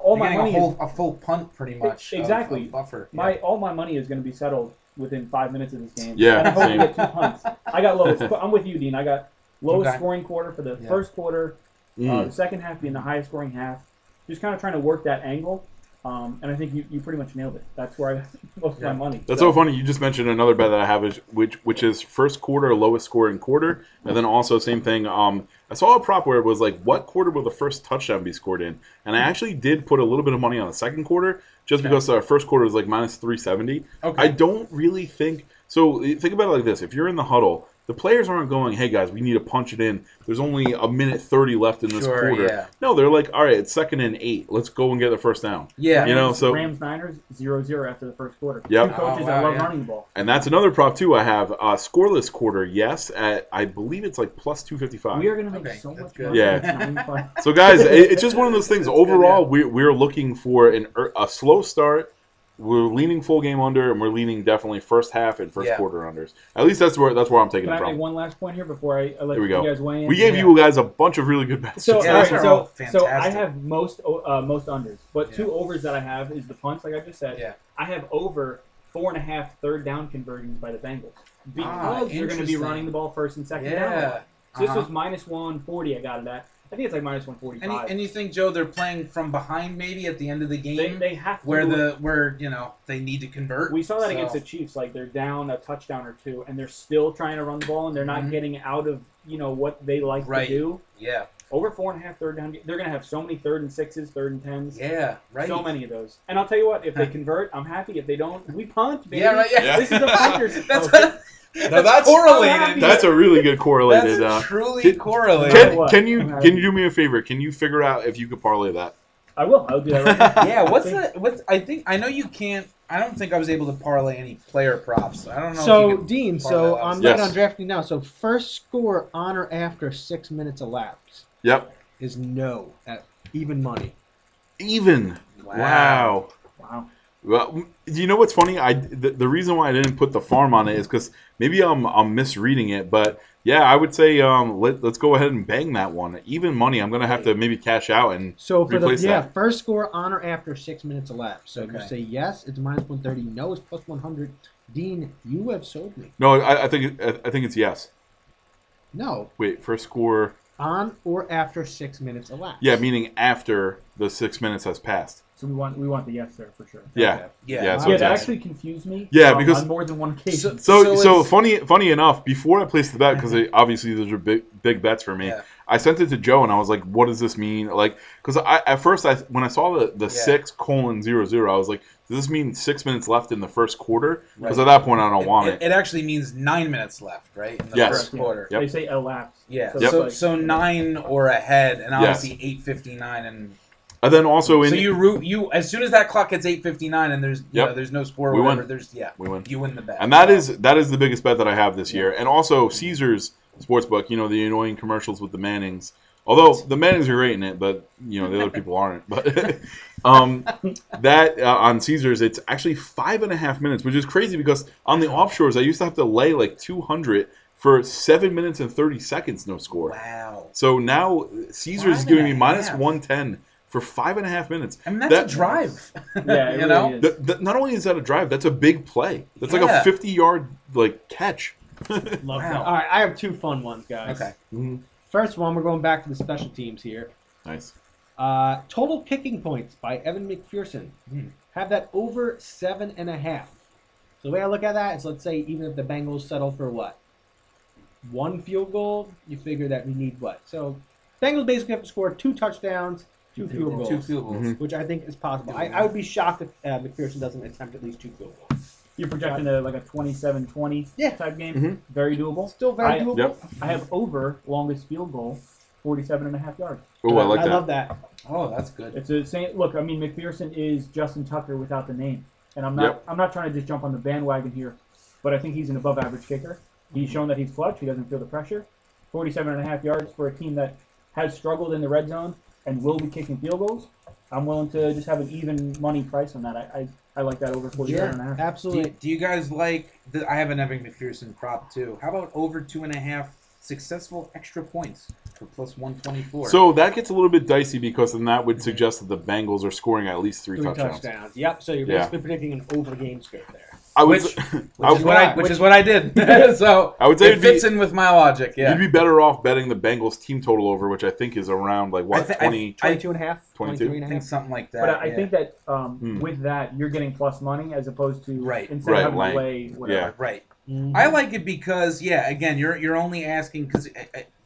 all You're my money a, whole, is a full punt, pretty much. of- exactly. of buffer. my Yeah. all my money is going to be settled within five minutes of this game. Yeah, and I hope we same. get two punts. I got lowest. (laughs) I'm with you, Dean. I got lowest Okay. scoring quarter for the Yeah. first quarter. Uh, Mm. the second half being the highest scoring half. Just kind of trying to work that angle. Um, and I think you, you pretty much nailed it. That's where I got (laughs) most of my money. That's so funny. You just mentioned another bet that I have, is, which which is first quarter lowest scoring quarter, and then also same thing. Um, I saw a prop where it was like, what quarter will the first touchdown be scored in? And I hmm. actually did put a little bit of money on the second quarter, just Okay. because the first quarter was like minus three seventy. Okay. I don't really think so. Think about it like this: if you're in the huddle, the players aren't going, "Hey guys, we need to punch it in." There's only a minute thirty left in this Sure, quarter. yeah. No, they're like, "All right, it's second and eight. Let's go and get the first down." Yeah. You know, so- Rams Niners 0-0 after the first quarter. Yep. Two coaches Oh, that love yeah. running the ball. And that's another prop too. I have uh, scoreless quarter. Yes, at I believe it's like plus two fifty five. We are going to make Okay, so much good. money. Yeah. It's not even fun. So guys, (laughs) it, it's just one of those things. That's good, Overall, yeah. we we're looking for an er- a slow start. We're leaning full game under, and we're leaning definitely first half and first Yeah. quarter unders. At least that's where that's where I'm taking Can it I make from. one last point here before I, I let There we you go. guys weigh in? We gave Yeah. you guys a bunch of really good bets. So, Yeah, all those are so, all so I fantastic. have most uh, most unders, but Yeah. two overs that I have is the punts, like I just said. Yeah. I have over four and a half third down conversions by the Bengals because Ah, they're going to be interesting. running the ball first and second down. a Yeah. lot. So this Uh-huh. was minus one forty. I got it at. I think it's like minus one forty And you, and you think Joe they're playing from behind maybe at the end of the They, game they have to where the where you know they need to convert. We saw that So- against the Chiefs. Like they're down a touchdown or two, and they're still trying to run the ball, and they're not Mhm. getting out of you know what they like Right. to do. Yeah, Over four and a half third down. They're going to have so many third and sixes, third and tens. yeah, right. So many of those. And I'll tell you what, if they convert, I'm happy. If they don't, we punt, baby. Yeah, right. Yeah. This is a (laughs) punter's that's focus. that's, that's- correlated. That's a really good correlated. That's uh, truly can- correlated. Can- can, you can you do me a favor? Can you figure out if you could parlay that? I will. I'll do that right yeah, what's Okay. the what's I think I know you can't. I don't think I was able to parlay any player props. I don't know. So if Dean, so I'm that. looking Yes. on drafting now. So first score on or after six minutes elapsed Yep, is no at even money. even. Wow. Wow. Well, you know what's funny? I the, the reason why I didn't put the farm on it is because maybe I'm I'm misreading it, but yeah, I would say um let let's go ahead and bang that one. Even money, I'm gonna have to maybe cash out and So for the yeah that. first score on or after six minutes elapsed. So if you say yes, it's minus one thirty. No, it's plus one hundred. Dean, you have sold me. no, I, I think I, I think it's yes. No, Wait, first score. On or after six minutes elapsed. Yeah, meaning after the six minutes has passed. So we want we want the yes there for sure. Yeah, Okay. Yeah, Yeah, so yeah, that yes. actually confused me. Yeah, um, because- on more than one occasion. So So so, it's- funny funny enough, before I placed the bet because (laughs) obviously those are big big bets for me. Yeah. I sent it to Joe and I was like, "What does this mean?" Like, because I at first I when I saw the the Yeah. six colon zero zero, I was like, "Does this mean six minutes left in the first quarter?" Because Right. at that point I don't it, want it, it. it actually means nine minutes left, right? In the Yes. first Yeah. quarter. Yep. They say elapsed. Yeah. So So so, like- so nine or ahead, and Yes. obviously eight fifty nine, and And then also in so you root you as soon as that clock hits eight fifty nine, and there's you Yep. know, there's no score. We whatever, win. There's yeah, we win. you win the bet. And that So- is that is the biggest bet that I have this year. And also Caesars Sportsbook, you know, the annoying commercials with the Mannings. Although the Mannings are great in it, but you know the other people aren't. But (laughs) um, that uh, on Caesars, it's actually five and a half minutes, which is crazy because on the offshores, I used to have to lay like two hundred for seven minutes and thirty seconds, no score. wow. So now Caesars Five is giving me minus half. one ten for five and a half minutes. I mean that's That- a drive. (laughs) Yeah, (laughs) you really know. is. Th- th- not only is that a drive, that's a big play. That's like a fifty-yard like catch. (laughs) Love Wow. that. All right, I have two fun ones, guys. Okay. Mhm. First one, we're going back to the special teams here. Nice. Uh, total kicking points by Evan McPherson. Hmm. Have that over seven and a half. So the way I look at that is, let's say even if the Bengals settle for what one field goal, you figure that we need what? So Bengals basically have to score two touchdowns, two field goals, Two field goals. Mhm. which I think is possible. I, I would be shocked if uh, McPherson doesn't attempt at least two field goals. You're projecting a, like a 27-20 Yeah. type game. Mhm. Very doable. Still very I- doable. Yep. I have over longest field goal, 47 and a half yards. Oh, I like I that. love that. Oh, that's good. It's a same look. I mean, McPherson is Justin Tucker without the name, and I'm not. Yep. I'm not trying to just jump on the bandwagon here, but I think he's an above-average kicker. He's shown that he's clutch. He doesn't feel the pressure. 47 and a half yards for a team that has struggled in the red zone and will be kicking field goals. I'm willing to just have an even money price on that. I I, I like that over 47 and a Yeah, half. Do you, absolutely. do you guys like? The, I have an Evan McPherson prop too. How about over two and a half successful extra points for plus one twenty four? So that gets a little bit dicey because then that would suggest that the Bengals are scoring at least three, Three touchdowns. touchdowns. Yep. So you're Yeah. basically predicting an over game script there. I would. Which- s- I Which (laughs) is would, what I, which is what I did. (laughs) (laughs) so I would say it it'd be- fits in with my logic. Yeah. You'd be better off betting the Bengals team total over, which I think is around like what I thi- I- 20. 22 and a half, 22? 23 and I a think half. something like that. But I, I yeah. think that um, Hmm. with that, you're getting plus money as opposed to Right. instead Right, of having to lay whatever. yeah. right. Mhm. I like it because yeah, again, you're you're only asking because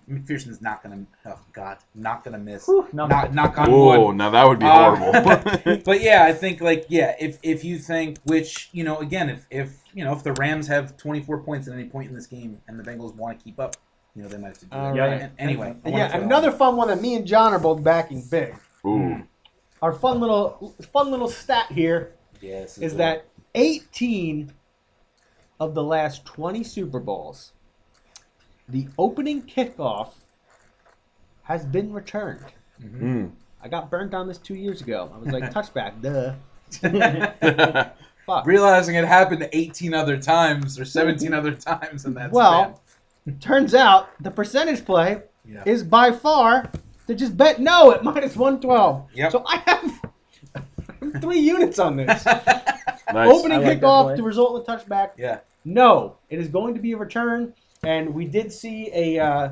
McPherson's not gonna. Oh God, not gonna miss. Whew, no. Knock, knock on Oh, wood. now that would be Um, horrible. (laughs) (laughs) But yeah, I think like yeah, if if you think which you know again if if you know if the Rams have 24 points at any point in this game and the Bengals want to keep up, you know they might have to do All that. right. An- Anyway, And yeah, another fun one that me and John are both backing big. Ooh. Our fun little fun little stat here Yeah, this is that 18 of the last 20 Super Bowls, the opening kickoff has been returned. Mm. I got burnt on this two years ago. I was like, touchback, duh. (laughs) Fuck. realizing it happened 18 other times or 17 other times in that Well, span. Turns out the percentage play Yeah. is by far to just bet no at minus 112. Yep. So I have (laughs) three units on this. (laughs) Nice. Opening like kickoff play. to result in a touchback. yeah. No, it is going to be a return, and we did see a uh,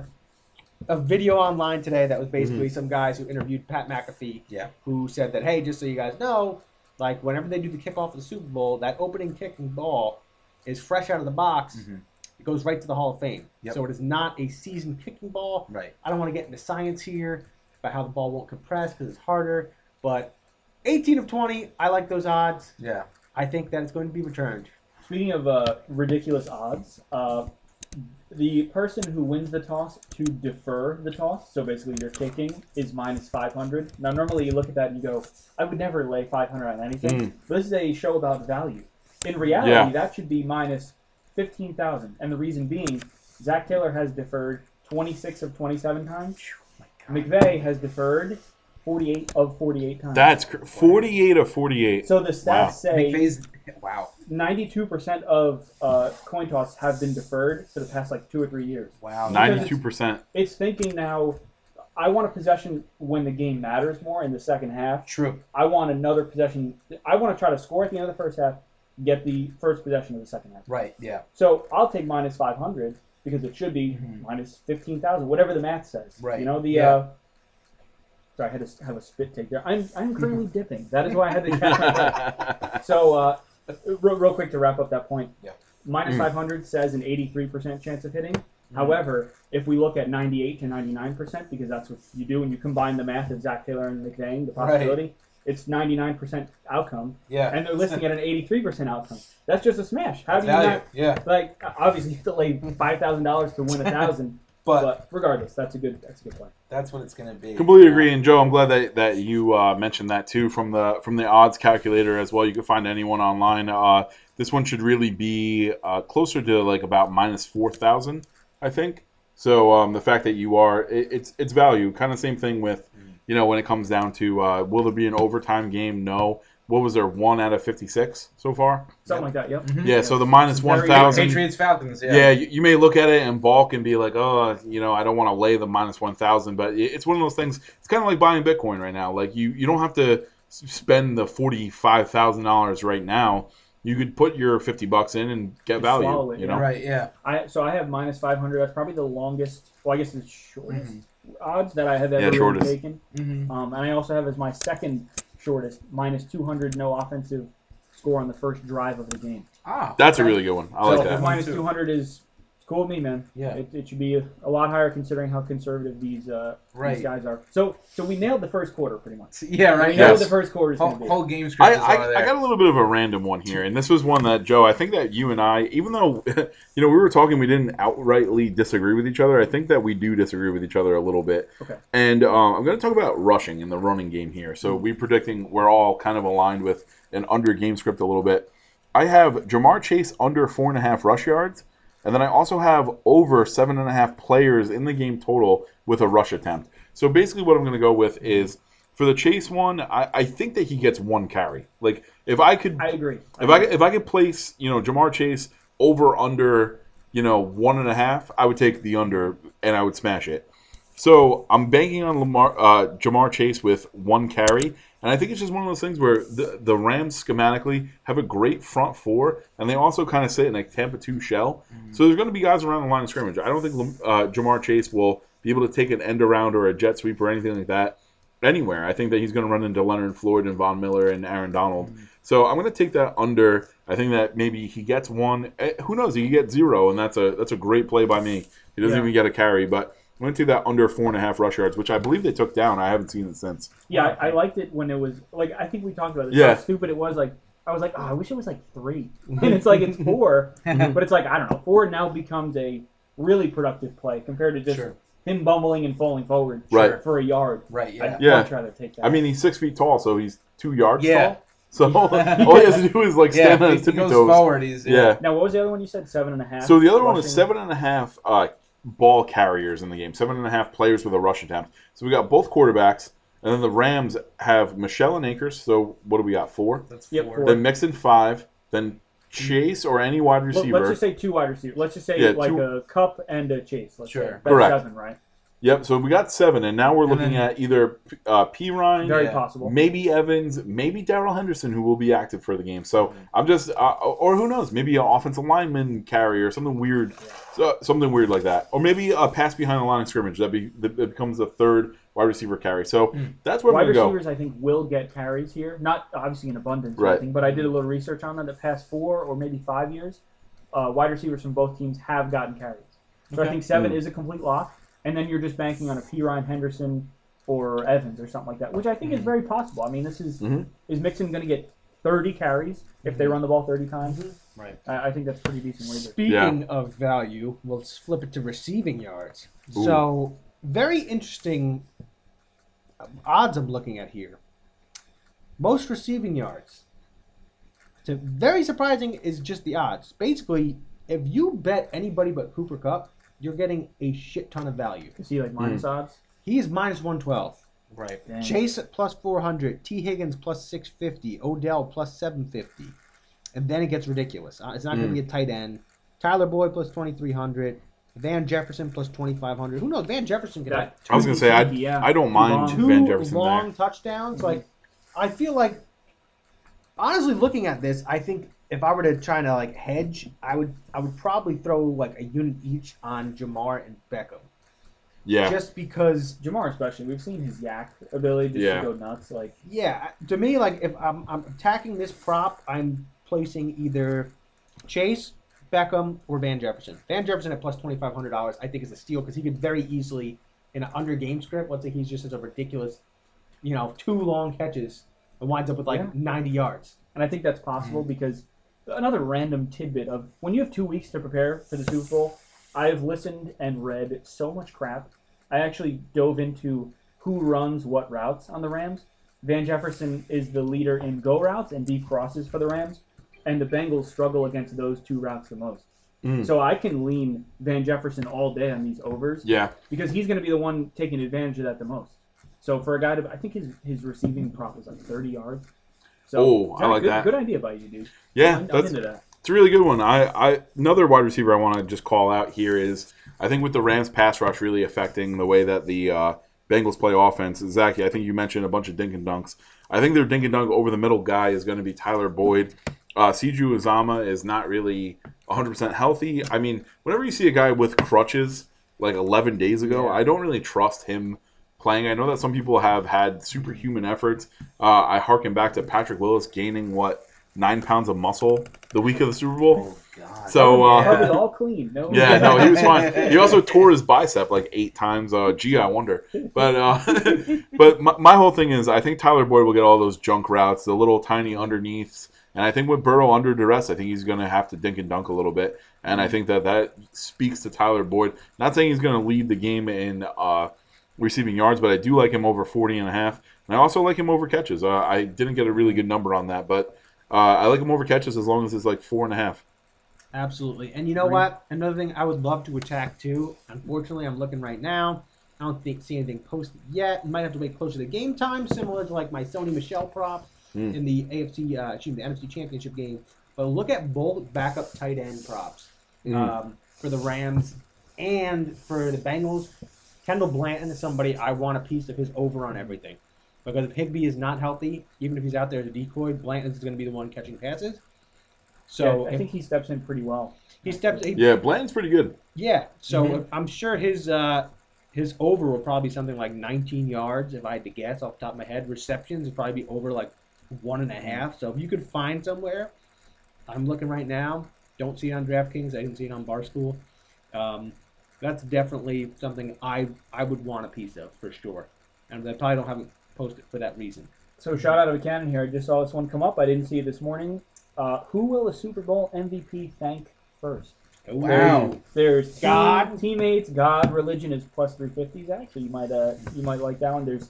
a video online today that was basically some guys who interviewed Pat McAfee, Yeah. who said that hey, just so you guys know, like whenever they do the kickoff of the Super Bowl, that opening kicking ball is fresh out of the box. Mhm. It goes right to the Hall of Fame. Yep. So it is not a seasoned kicking ball. Right. I don't want to get into science here about how the ball won't compress because it's harder, but 18 of 20, I like those odds. Yeah. I think that it's going to be returned. Speaking of uh, ridiculous odds, uh, the person who wins the toss to defer the toss, so basically you're kicking, is minus 500. Now, normally you look at that and you go, I would never lay 500 on anything. Mm. But this is a show about value. In reality, Yeah. that should be minus 15,000. And the reason being, Zac Taylor has deferred 26 of 27 times. McVay has deferred 48 of 48 times. That's cr- 48 of 48. so the stats Wow. say McVay's (laughs) wow. 92% of uh, coin toss have been deferred for the past like two or three years. Wow. 92%. It's thinking now, I want a possession when the game matters more in the second half. True. I want another possession. I want to try to score at the end of the first half, get the first possession of the second half. Right. Yeah. So I'll take minus 500 because it should be Mhm. minus 15,000, whatever the math says. Right. You know, the. Yeah. Uh, sorry, I had to have a spit take there. I'm, I'm currently (laughs) dipping. That is why I had to catch my breath. So, uh, (laughs) real, real quick to wrap up that point. Yeah. Minus Mm. 500 says an 83% chance of hitting. However, if we look at 98 to 99%, because that's what you do when you combine the math of Zac Taylor and McVay, the possibility, it's 99% outcome, Yeah. and they're listing at an 83% outcome. That's just a smash. How do you value. not? Yeah. Like, obviously, you have to lay five thousand dollars to win a thousand, (laughs) But, but regardless, that's a good that's a good play. that's what it's gonna be. Completely agree, and Joe, I'm glad that, that you uh, mentioned that too from the from the odds calculator as well. You can find anyone online. Uh, this one should really be uh, closer to like about minus four thousand, I think. So um, the fact that you are, it, it's it's value. Kind of same thing with, you know, when it comes down to uh, will there be an overtime game? No. What was there one out of fifty six so far? Something like that. Yep. Mhm. Yeah. So the one thousand. Patriots Falcons. Yeah. Yeah, you, you may look at it and balk and be like, oh, you know, I don't want to lay the minus 1,000. But it- it's one of those things. It's kind of like buying Bitcoin right now. Like, you, you don't have to spend the $45,000 right now. You could put your 50 bucks in and get Just value. it, You yeah. know? Right. Yeah. I so I have minus five hundred. That's probably the longest. Well, I guess the shortest odds that I have ever Yeah, shortest. taken. Mm-hmm. Um, and I also have as my second shortest minus two hundred no offensive score on the first drive of the game. Ah. That's a really good one. I so like if that. two hundred is it's cool with me, man. Yeah. It, it should be a, a lot higher considering how conservative these uh, Right. these guys are. So so we nailed the first quarter pretty much. (laughs) Yeah. Right. know Yes. what the first quarter is Whole, going to be. whole game I, script is I, on I got a little bit of a random one here, and this was one that Joe. I think that you and I, even though (laughs) you know we were talking, we didn't outrightly disagree with each other. I think that we do disagree with each other a little bit. Okay. And um, I'm going to talk about rushing in the running game here. So we're predicting we're all kind of aligned with an under game script a little bit. I have Ja'Marr Chase under four and a half rush yards, and then I also have over seven and a half players in the game total with a rush attempt. So basically, what I'm going to go with is for the Chase one, I, I think that he gets one carry. Like if I could, I agree. if I if I could place you know Ja'Marr Chase over under you know one and a half, I would take the under and I would smash it. So I'm banking on Lamar, uh, Ja'Marr Chase with one carry, and I think it's just one of those things where the the Rams schematically have a great front four, and they also kind of sit in a Tampa two shell. So there's going to be guys around the line of scrimmage. I don't think uh, Ja'Marr Chase will be able to take an end around or a jet sweep or anything like that anywhere. I think that he's going to run into Leonard Floyd and Von Miller and Aaron Donald. So I'm going to take that under. I think that maybe he gets one. Eh, Who knows? He could get zero, and that's a that's a great play by me. He doesn't Yeah. even get a carry, but I'm to that under four and a half rush yards, which I believe they took down. I haven't seen it since. Yeah, I, I liked it when it was like I think we talked about this. Yeah. How stupid it was. Like I was like, oh, I wish it was like three, (laughs) and it's like it's four, (laughs) Mm-hmm. but it's like I don't know. Four now becomes a really productive play compared to just Sure. him bumbling and falling forward Right. for a yard. Right. Yeah. I'd Yeah. much rather take that. I mean, he's six feet tall, so he's two yards Yeah. tall. So (laughs) all he has to do is like Yeah. stand on If his he tippy goes toes. forward, he's Yeah. now what was the other one you said? Seven and a half. So the other one was seven and a half uh, ball carriers in the game, seven and a half players with a rush attempt. So we got both quarterbacks, and then the Rams have Michel and Akers. So what do we got? Four. That's Yep, four. four. Then Mixon five. Then Chase or any wide receiver. Let's just say two wide receivers. Let's just say Yeah, like two- a Kupp and a chase. Let's Sure. say. That's Correct. seven, right? Yep. So we got seven, and now we're And looking then- at either uh, Perine, Very Yeah. possible. maybe Evans, maybe Darrell Henderson, who will be active for the game. So Mm-hmm. I'm just, uh, or who knows, maybe an offensive lineman carry or something weird, so, something weird like that, or maybe a pass behind the line of scrimmage that, be, that becomes the third wide receiver carry. So Mm. that's where Wide I'm gonna go. receivers, I think, will get carries here. Not obviously in abundance or Right. anything, but I did a little research on that. The past four or maybe five years, uh, wide receivers from both teams have gotten carries. So I think seven Mm. is a complete lock, and then you're just banking on a Perine Henderson or Evans or something like that, which I think is mm-hmm. very possible. I mean, this is Mhm. is Mixon going to get 30 carries if they mm-hmm. run the ball 30 times? Mm-hmm. Right. I, I think that's pretty decent wager. Speaking of value, we'll flip it to receiving yards. Ooh. So, very interesting uh, odds I'm looking at here. Most receiving yards. So very surprising is just the odds. Basically, if you bet anybody but Cooper Kupp, you're getting a shit ton of value. You see, like minus odds. He is minus 112. Right. Dang. Chase at plus 400, Tee Higgins plus 650, Odell plus 750. And then it gets ridiculous. Uh, It's not going to be a tight end. Tyler Boyd plus 2300, Van Jefferson plus 2500. Who knows? Van Jefferson could have I was gonna say I, Yeah. I don't mind Two Van two Jefferson long there. touchdowns. Like, I feel like, honestly, looking at this, I think if I were to try to like hedge, I would I would probably throw like a unit each on Ja'Marr and Beckham, Yeah, just because Ja'Marr, especially, we've seen his YAC ability just Yeah. to go nuts. Like, Yeah, to me, like if I'm, I'm attacking this prop, I'm placing either Chase, Beckham, or Van Jefferson. Van Jefferson at plus twenty five hundred dollars, I think is a steal because he could very easily in an under game script. Let's say he's just as a ridiculous, you know, two long catches and winds up with like Yeah. ninety yards. and I think that's possible mm. because another random tidbit of when you have two weeks to prepare for the Super Bowl, I've listened and read so much crap. I actually dove into who runs what routes on the Rams. Van Jefferson is the leader in go routes and deep crosses for the Rams, and the Bengals struggle against those two routes the most. Mm. So I can lean Van Jefferson all day on these overs yeah. because he's going to be the one taking advantage of that the most. So for a guy to, I think his his receiving prop was like 30 yards. So Oh, I like good, that. Good idea by you, dude. Yeah, I'm, I'm that's into that. It's a really good one. I, I another wide receiver I want to just call out here is I think with the Rams pass rush really affecting the way that the uh, Bengals play offense. Zachy, I think you mentioned a bunch of dink and dunks. I think their dink and dunk over the middle guy is going to be Tyler Boyd. Uh, C.J. Uzomah is not really 100% healthy. I mean, whenever you see a guy with crutches like 11 days ago, Yeah. I don't really trust him playing. I know that some people have had superhuman efforts. Uh, I harken back to Patrick Willis gaining what nine pounds of muscle the week of the Super Bowl. Oh God. So uh, was all clean. No. yeah, (laughs) no, he was fine. He also tore his bicep like eight times. Uh, gee, I wonder. But uh, (laughs) but my, my whole thing is, I think Tyler Boyd will get all those junk routes, the little tiny underneaths, and I think with Burrow under duress, I think he's going to have to dink and dunk a little bit, and I think that that speaks to Tyler Boyd. Not saying he's going to lead the game in uh, receiving yards, but I do like him over 40 and a half, and I also like him over catches. Uh, I didn't get a really good number on that, but uh, I like him over catches as long as it's like four and a half. Absolutely. And you know what? Another thing I would love to attack too. Unfortunately, I'm looking right now. I don't think see anything posted yet. Might have to wait closer to game time, similar to like my Sony Michel prop Mm. in the AFC, uh, excuse me, the NFC Championship game. But look at both backup tight end props Mm. um, for the Rams and for the Bengals. Kendall Blanton is somebody I want a piece of his over on everything. Because if Higbee is not healthy, even if he's out there as a decoy, Blanton is going to be the one catching passes. So Yeah, I if think he steps in pretty well. he steps, he, Yeah, Bland's pretty good. yeah. So Mhm. I'm sure his uh, his over will probably be something like 19 yards if I had to guess off the top of my head. Receptions would probably be over like one and a half. So if you could find somewhere, I'm looking right now. Don't see it on DraftKings. I didn't see it on Barstool. Um, that's definitely something I I would want a piece of for sure. And I probably don't have it posted for that reason. So shout out of a cannon here. I just saw this one come up. I didn't see it this morning. Uh, who will a Super Bowl MVP thank first? Wow. There's team- God. teammates, God, religion is plus three fifty. Zach, so you might uh you might like that one. There's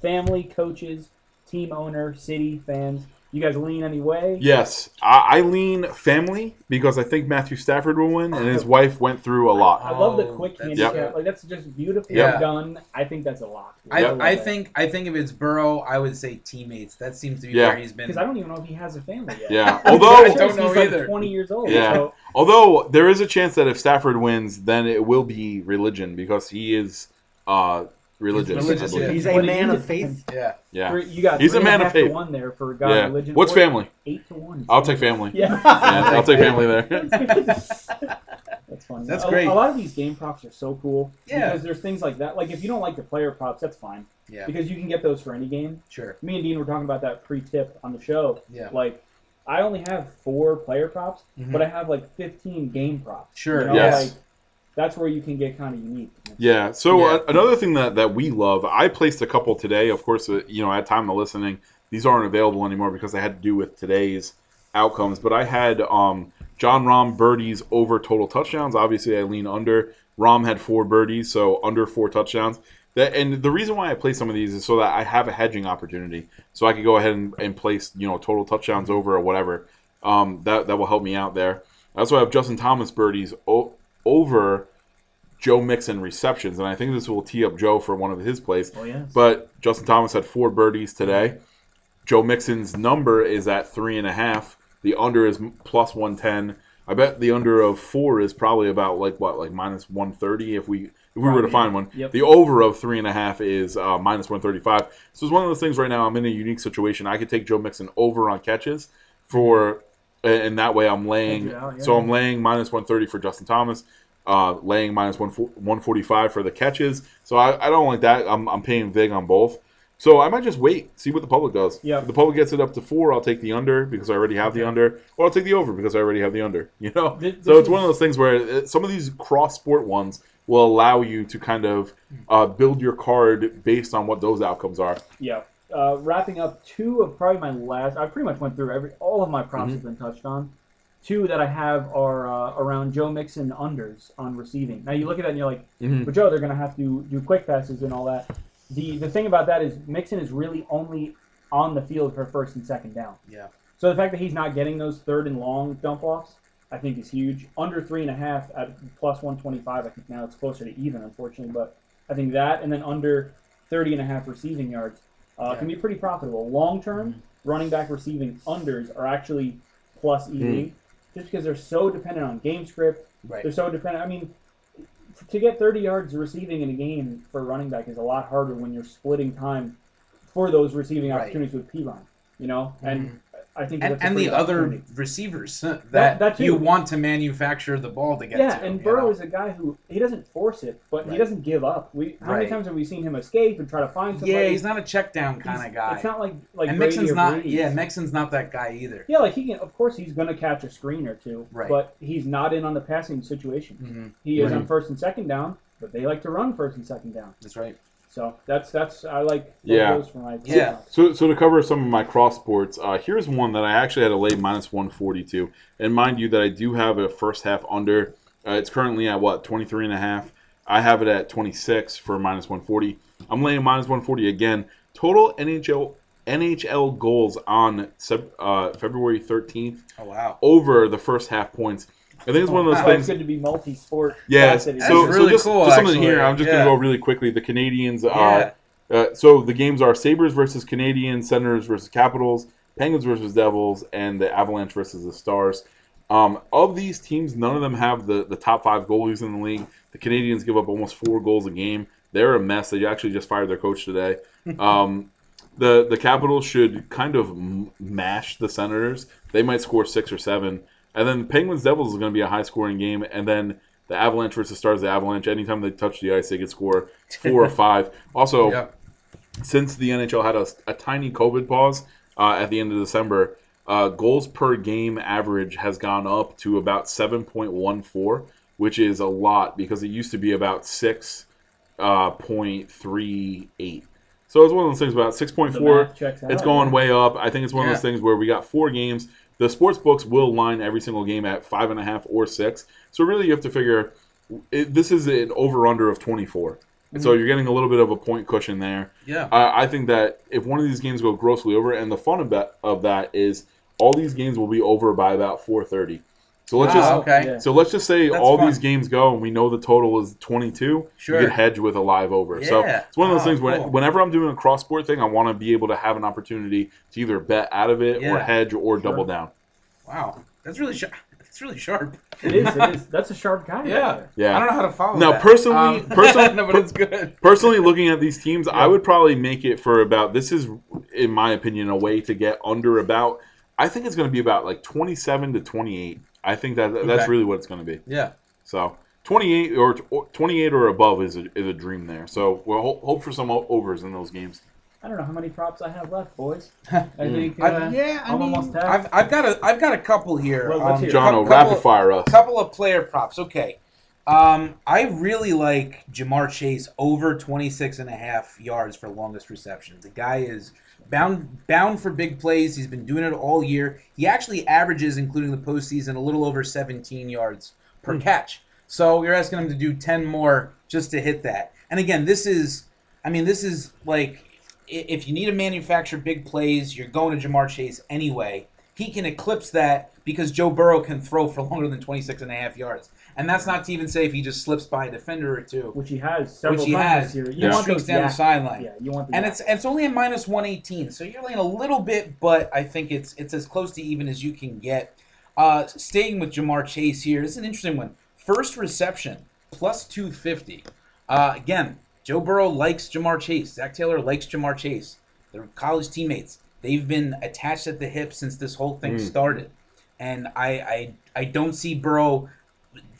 family, coaches, team owner, city, fans. You guys lean any way? Yes, I, I lean family because I think Matthew Stafford will win, and his wife went through a lot. I love the Oh, quick that's handicap. good. Like that's just beautifully Yeah. done. I think that's a lock. I, Yep. I think I think if it's Burrow, I would say teammates. That seems to be Yeah. where he's been. because I don't even know if he has a family yet. Yeah, (laughs) I'm although pretty sure don't know he's like either. Twenty years old. Yeah. So although there is a chance that if Stafford wins, then it will be religion because he is uh, religious. I religious, yeah. He's a What man did of faith. yeah. Yeah, three- you got He's a man of faith. one there for God, yeah. religion. What's Or family? Eight to one. I'll take family. Yeah. Yeah, I'll take family there. (laughs) That's funny. That's a, great. A lot of these game props are so cool. Yeah. Because there's things like that. Like if you don't like the player props, that's fine. Yeah. Because you can get those for any game. Sure. Me and Dean were talking about that pre-tip on the show. Yeah. Like, I only have four player props, Mhm. but I have like 15 game props. Sure, You know, yes. Like, that's where you can get kind of unique. Yeah. So Yeah. Uh, another thing that, that we love, I placed a couple today. Of course, uh, you know, at time of listening, these aren't available anymore because they had to do with today's outcomes. But I had um, Jon Rahm birdies over total touchdowns. Obviously, I lean under. Rom had four birdies, so under four touchdowns. That, and the reason why I play some of these is so that I have a hedging opportunity, so I could go ahead and, and place you know total touchdowns over or whatever. Um, that that will help me out there. I also have Justin Thomas birdies o- over Joe Mixon receptions, and I think this will tee up Joe for one of his plays. Oh, yeah. But Justin Thomas had four birdies today. Joe Mixon's number is at three and a half. The under is plus one ten. I bet the under of four is probably about like what, like minus one thirty if we if we were to find one. Yep. The over of three and a half is uh, minus one thirty five. So it's one of those things right now. I'm in a unique situation. I could take Joe Mixon over on catches for, and that way I'm laying. Out, yeah. So I'm laying minus one thirty for Justin Thomas uh, laying minus one one forty five for the catches. So I, I don't like that. I'm, I'm paying vig on both. So I might just wait, see what the public does. Yeah. If the public gets it up to four, I'll take the under because I already have the under, or I'll take the over because I already have the under. (laughs) You know. This- so this it's one of those things where uh, some of these cross sport ones will allow you to kind of uh, build your card based on what those outcomes are. Yeah. Uh, wrapping up two of probably my last. I pretty much went through every. All of my props Mhm. have been touched on. Two that I have are uh, around Joe Mixon unders on receiving. Now you look at that and you're like, Mhm. but Joe, they're going to have to do quick passes and all that. The the thing about that is Mixon is really only on the field for first and second down. Yeah. So the fact that he's not getting those third and long dump offs, I think is huge. Under three and a half at plus one twenty five. I think now it's closer to even, unfortunately, but I think that and then under 30 and a half receiving yards uh, can be pretty profitable. Long term, running back receiving unders are actually plus EV, just because they're so dependent on game script. Right. They're so dependent. I mean, to get 30 yards receiving in a game for a running back is a lot harder when you're splitting time for those receiving Right. opportunities with Perine. You know, and mm-hmm. I think And, and the other receivers that, that you want to manufacture the ball to get Yeah, to. and Burrow know? is a guy who he doesn't force it, but he doesn't give up. We how many times have we seen him escape and try to find somebody? yeah, he's not a check down kind He's- of guy. It's not like like and Brady Mixon's or not. Brees. Yeah, Mixon's not that guy either. Yeah, like he can. Of course, he's going to catch a screen or two, Right. but he's not in on the passing situation. hmm He is Right. on first and second down, but they like to run first and second down. That's right. So that's that's I like both Yeah. for my Yeah. So, so to cover some of my cross sports, uh, here's one that I actually had a lay minus 142. And mind you that I do have a first half under. Uh, it's currently at what 23 and a half. I have it at 26 for minus 140. I'm laying minus 140 again. Total NHL NHL goals on uh, February 13th Oh wow. over the first half points. I think it's one of those That's why things. it's good to be multi-sport. Yeah, so, That's so just, cool, just something actually. here. I'm just Yeah. gonna go really quickly. The Canadiens, Yeah. uh, uh, so the games are Sabres versus Canadiens, Senators versus Capitals, Penguins versus Devils, and the Avalanche versus the Stars. Um, of these teams, none of them have the, the top five goalies in the league. The Canadiens give up almost four goals a game. They're a mess. They actually just fired their coach today. (laughs) Um, the the Capitals should kind of m- mash the Senators. They might score six or seven, and then Penguins Devils is going to be a high scoring game, and then the Avalanche versus Stars. The Avalanche, anytime they touch the ice, they could score four or (laughs) five. Also, Yep. since the NHL had a, a tiny COVID pause uh, at the end of December, uh, goals per game average has gone up to about 7.14, which is a lot because it used to be about 6.38. so it's one of those things about 6.4. math checks out, It's going yeah. way up. I think it's one of those things where we got four games. The sports books will line every single game at five and a half or six. So really, you have to figure it, this is an over under of 24. And so mm-hmm. you're getting a little bit of a point cushion there. Yeah. I, I think that if one of these games go grossly over, and the fun of that, of that is all these games will be over by about 4:30. So let's Wow, just okay. Yeah. so let's just say That's all fun. these games go, and we know the total is 22. Sure. You could hedge with a live over. Yeah. So it's one of those Oh, things. When, cool. whenever I'm doing a cross sport thing, I want to be able to have an opportunity to either bet out of it or hedge or double down. Wow. That's really sharp. That's really sharp. It is. It is. That's a sharp guy. Yeah. there. Yeah. I don't know how to follow Now, that. personally- Um, (laughs) personally- no, but it's good. (laughs) Personally, looking at these teams, I would probably make it for about. This is, in my opinion, a way to get under about. I think it's going to be about like 27 to 28. I think that that's Okay. really what it's going to be. Yeah. So 28 or, or 28 or above is a, is a dream there. So we'll hope, hope for some o- overs in those games. I don't know how many props I have left, boys. (laughs) I think uh, I- yeah, I I'm mean, almost half. I've, I've got a I've got a couple here. Well, Um, hear. John, cou- rapid fire us. A couple of player props. Okay. Um, I really like Ja'Marr Chase over 26 and a half yards for longest reception. The guy is bound bound for big plays. He's been doing it all year. He actually averages, including the postseason, a little over 17 yards per hmm. catch. So you're asking him to do 10 more just to hit that. And again, this is, I mean, this is like if you need to manufacture big plays, you're going to Ja'Marr Chase anyway. He can eclipse that because Joe Burrow can throw for (laughs) longer than 26 and a half yards. And that's not to even say if he just slips by a defender or two, which he has several which he times has. this. You Yeah. want streaks those down the sideline. Yeah, you want the And YAC. it's it's only a minus 118, so you're laying a little bit, but I think it's it's as close to even as you can get. Uh, staying with Ja'Marr Chase here, this is an interesting one. First reception, plus 250. Uh, again, Joe Burrow likes Ja'Marr Chase. Zac Taylor likes Ja'Marr Chase. They're college teammates. They've been attached at the hip since this whole thing Mm. started. And I, I I don't see Burrow.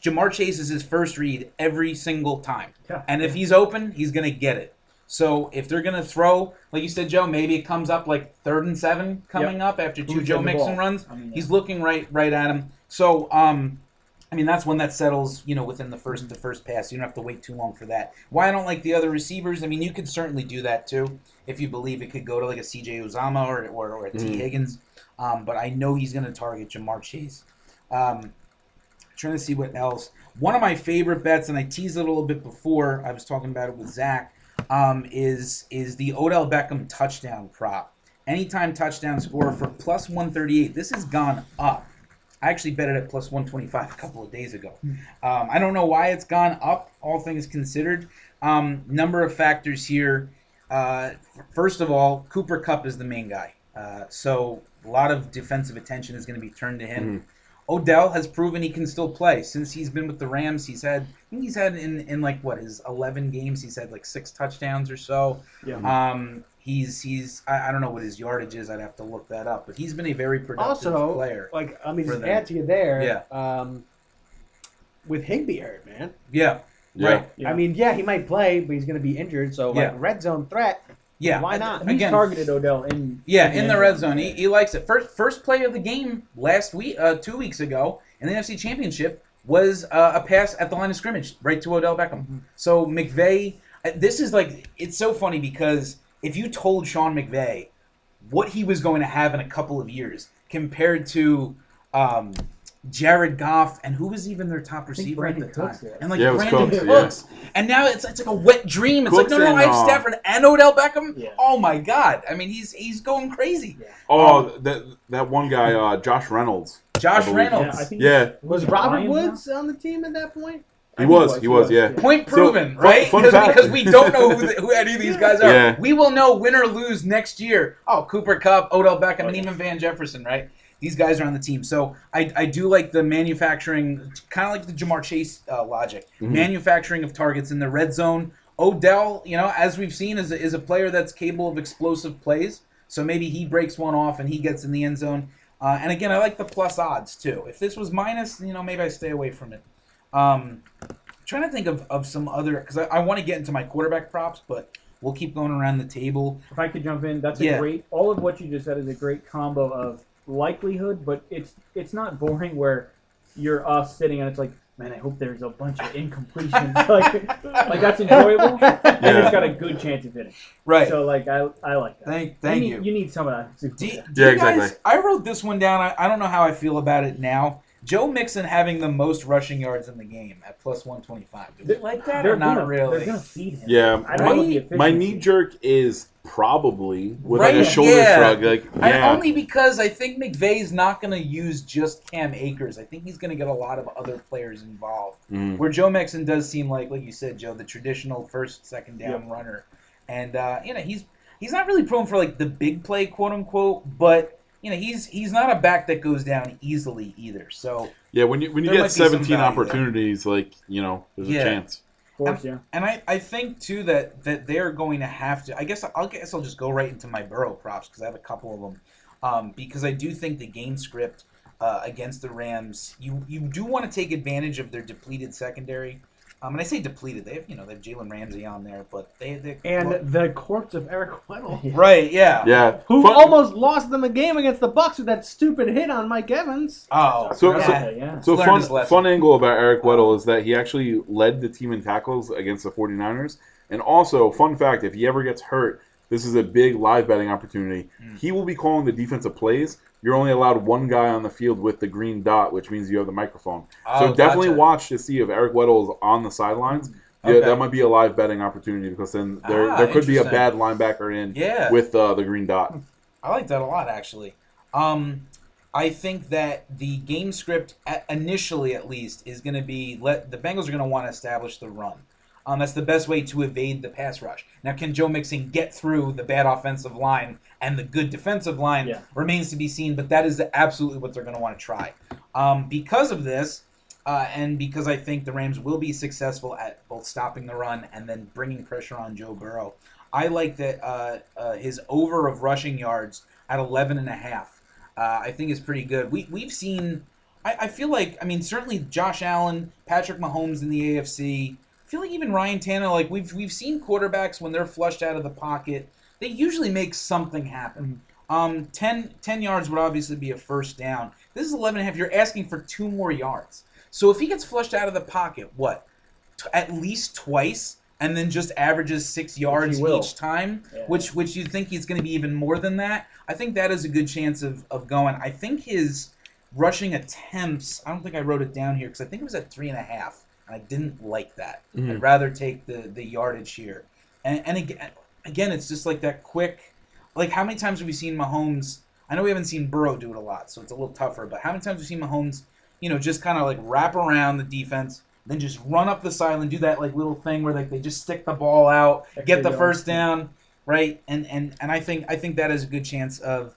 Ja'Marr Chase is his first read every single time. Yeah. And if he's open, he's going to get it. So if they're going to throw, like you said, Joe, maybe it comes up like third and seven coming up after two Who's Joe getting Mixon runs. I mean, yeah. He's looking right right at him. So um, I mean that's when that settles. You know, within the first the first pass, you don't have to wait too long for that. Why I don't like the other receivers? I mean, you could certainly do that too if you believe it could go to like a C.J. Uzomah or or, or a Tee Mhm. Higgins. Um, but I know he's going to target Ja'Marr Chase. Um, trying to see what else. One of my favorite bets, and I teased it a little bit before. I was talking about it with Zach. Um, is is the Odell Beckham touchdown prop? Anytime touchdown score for plus one thirty eight. This has gone up. I actually bet it at plus one twenty five a couple of days ago. Um, I don't know why it's gone up. All things considered, um, number of factors here. Uh, first of all, Cooper Kupp is the main guy, uh, so a lot of defensive attention is going to be turned to him. Odell has proven he can still play since he's been with the Rams. He's had, I think he's had in in like what his eleven games, he's had like six touchdowns or so. Yeah. Um, he's he's I, I don't know what his yardage is. I'd have to look that up, but he's been a very productive Also, player. like I mean, for just them. add to you there. Yeah. Um, with Higbee hurt, man. Yeah, Yeah. right. Yeah. I mean, yeah, he might play, but he's going to be injured. So, like, Yeah. red zone threat. Yeah, Why not? Again, targeted Odell in Yeah, in the end red zone, he, he likes it. First, first play of the game last week, uh, two weeks ago in the NFC Championship was uh, a pass at the line of scrimmage right to Odell Beckham. So McVay, uh, this is like it's so funny because if you told Sean McVay what he was going to have in a couple of years compared to um, Jared Goff and who was even their top receiver at the Brandon time, yeah. and like Yeah, Brandin Cooks, yeah. And now it's it's like a wet dream. It's Cooks like no, no, and, I have uh, Stafford and Odell Beckham. Yeah. Oh my God! I mean, he's he's going crazy. Oh, that that one guy, uh, Josh Reynolds. Josh I. Reynolds. Yeah, I think Yeah, Was it Robert Lions now? Woods on the team at that point? he I was. He was. Yeah. Point proven, fun- right? fun Because because we don't know who, the, (laughs) who any of these guys are. Yeah. We will know win or lose next year. Oh, Cooper Kupp, Odell Beckham, and even Van Jefferson, right? These guys are on the team. So I, I do like the manufacturing, kind of like the Ja'Marr Chase uh, logic. Mm-hmm. Manufacturing of targets in the red zone. Odell, you know, as we've seen, is a, is a player that's capable of explosive plays. So maybe he breaks one off and he gets in the end zone. Uh, and again, I like the plus odds too. If this was minus, you know, maybe I stay away from it. Um, trying to think of, of some other because I, I want to get into my quarterback props, but we'll keep going around the table. If I could jump in, that's a Yeah. great. All of what you just said is a great combo of likelihood, but it's it's not boring where you're us sitting and it's like, man, I hope there's a bunch of incompletions. (laughs) like, like that's enjoyable, and Yeah. it's got a good chance of hitting. Right. So like I I like that. thank thank you. you. Need, you need some of that. Do, do Yeah, you guys, exactly. I wrote this one down. I, I don't know how I feel about it now. Joe Mixon having the most rushing yards in the game at plus 125. Do we like that They're or not gonna, really? They're gonna feed him. Yeah, I don't know the My knee jerk is probably with Right, like a shoulder yeah. shrug. Like, I, only because I think McVay's not going to use just Cam Akers. I think he's going to get a lot of other players involved. Mm. Where Joe Mixon does seem like, like you said, Joe, the traditional first, second down runner, and uh, you know he's he's not really prone for like the big play, quote unquote, but. You know he's he's not a back that goes down easily either. So yeah. When you when you get 17 value there. opportunities, like you know, there's Yeah. a chance. Course, yeah. And I, I think too that that they're going to have to. I guess I'll guess I'll just go right into my Burrow props because I have a couple of them. Um, because I do think the game script uh, against the Rams, you you do want to take advantage of their depleted secondary. Um, and I say depleted. They have you know they have Jalen Ramsey on there, but they they And the corpse of Eric Weddle, (laughs) right yeah Yeah, who Fun- almost lost them a game against the Bucs with that stupid hit on Mike Evans. oh So- yeah. so- Yeah, yeah. So fun fun angle about Eric Weddle is that he actually led the team in tackles against the 49ers. And also, fun fact, if he ever gets hurt, this is a big live betting opportunity. Hmm. He will be calling the defensive plays. You're only allowed one guy on the field with the green dot, which means you have the microphone. so Oh, definitely gotcha. watch to see if Eric Weddle is on the sidelines. Yeah, Okay. that might be a live betting opportunity because then there Ah, there could be a bad linebacker in Yeah. with uh, the green dot. I like that a lot, actually. Um, I think that the game script, initially at least, is going to be let the Bengals are going to want to establish the run. Um, that's the best way to evade the pass rush. Now, can Joe Mixon get through the bad offensive line and the good defensive line Yeah. remains to be seen, but that is absolutely what they're going to want to try. Um, because of this, uh, and because I think the Rams will be successful at both stopping the run and then bringing pressure on Joe Burrow, I like that uh, uh, his over of rushing yards at 11 and a half. Uh, I think is pretty good. We we've seen. I, I feel like I mean certainly Josh Allen, Patrick Mahomes in the AFC. I feel like even Ryan Tannehill. Like we've we've seen quarterbacks when they're flushed out of the pocket, they usually make something happen. Um, 10, 10 yards would obviously be a first down. This is 11 and a half. You're asking for two more yards. So if he gets flushed out of the pocket, what? T- at least twice, and then just averages six yards each time, Yeah. which which you think he's going to be even more than that. I think that is a good chance of, of going. I think his rushing attempts. I don't think I wrote it down here because I think it was at three and a half, and I didn't like that. Mhm. I'd rather take the the yardage here. And and again, again, it's just like that quick. Like how many times have we seen Mahomes? I know we haven't seen Burrow do it a lot, so it's a little tougher. But how many times have we seen Mahomes? You know, just kind of like wrap around the defense, then just run up the sideline, do that like little thing where like they just stick the ball out, get the first down, right? And and and I think I think that is a good chance of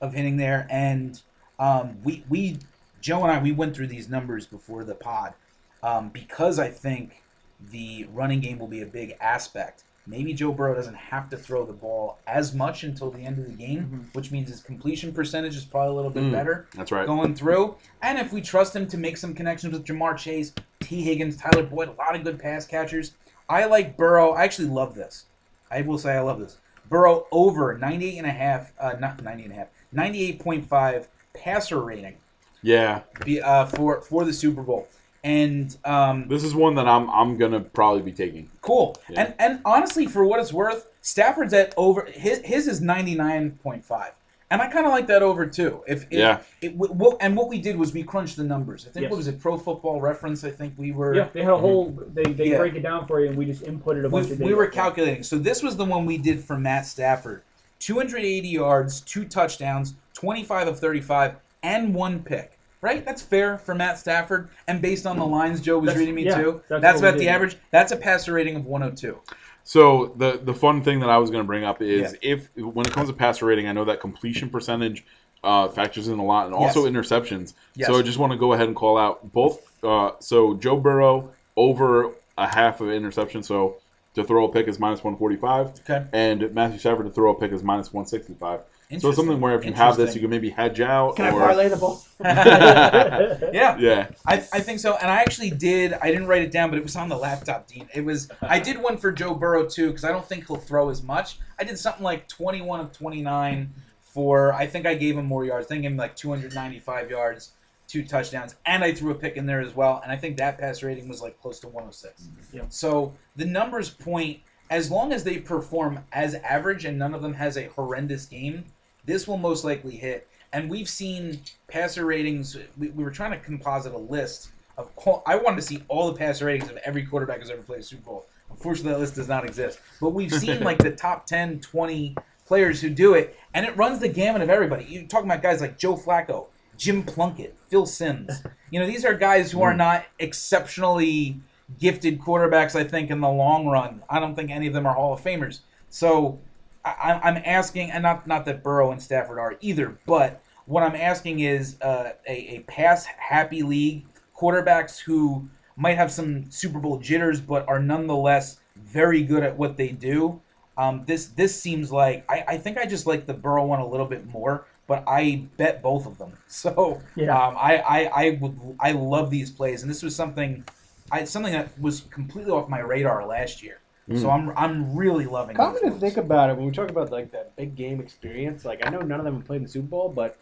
of hitting there. And um, we we Joe and I we went through these numbers before the pod um, because I think the running game will be a big aspect. Maybe Joe Burrow doesn't have to throw the ball as much until the end of the game, which means his completion percentage is probably a little bit Mm. better That's right. going through. And if we trust him to make some connections with Jamar Chase, Tee Higgins, Tyler Boyd, a lot of good pass catchers. I like Burrow. I actually love this. I will say I love this. Burrow over 98 and a half, uh, not 98 and a half, 98.5 passer rating Yeah, be, uh, for for the Super Bowl. And um, this is one that I'm I'm gonna probably be taking. Cool. Yeah. And and honestly, for what it's worth, Stafford's at over his his is ninety nine point five, and I kind of like that over too. If, if Yeah. It, w- what, and what we did was we crunched the numbers. I think Yes. what was it? Pro Football Reference. I think we were. Yeah, they had a whole. They, they Yeah. break it down for you, and we just inputted a bunch We, of we were calculating. So this was the one we did for Matt Stafford: two hundred eighty yards, two touchdowns, twenty five of thirty five, and one pick. Right, that's fair for Matt Stafford, and based on the lines Joe was That's- reading me yeah, too, that's that's, about the did. average. That's a passer rating of one hundred two. So the the fun thing that I was going to bring up is Yeah. if when it comes to passer rating, I know that completion percentage uh, factors in a lot, and also Yes. interceptions. Yes. So I just want to go ahead and call out both. Uh, so Joe Burrow over a half of interception, so to throw a pick is minus 145, Okay. and Matthew Stafford to throw a pick is minus 165. So it's something where if you have this, you can maybe hedge out. Can I parlay the ball? (laughs) (laughs) yeah. Yeah. I, I think so, and I actually did. I didn't write it down, but it was on the laptop, Dean. It was. I did one for Joe Burrow too, because I don't think he'll throw as much. I did something like twenty-one of twenty-nine for. I think I gave him more yards. I think him like two hundred ninety-five yards, two touchdowns, and I threw a pick in there as well. And I think that pass rating was like close to one hundred six. Mm-hmm. Yep. So the numbers point. As long as they perform as average and none of them has a horrendous game, this will most likely hit. And we've seen passer ratings. We, we were trying to composite a list of. I wanted to see all the passer ratings of every quarterback who's ever played a Super Bowl. Unfortunately, that list does not exist. But we've seen (laughs) like the top 10, 20 players who do it, and it runs the gamut of everybody. You're talking about guys like Joe Flacco, Jim Plunkett, Phil Simms. You know, these are guys who are mm. not exceptionally gifted quarterbacks, I think, in the long run. I don't think any of them are Hall of Famers. So I, I'm- I'm asking, and not not that Burrow and Stafford are either, but what I'm asking is uh, a, a pass happy league quarterbacks who might have some Super Bowl jitters, but are nonetheless very good at what they do. Um, this this seems like I, I think I just like the Burrow one a little bit more, but I bet both of them. (laughs) So Yeah. um, I, I I would I love these plays, and this was something I something that was completely off my radar last year. So I'm I'm really loving. It. Come to think about it, when we talk about like that big game experience, like I know none of them have played in the Super Bowl, but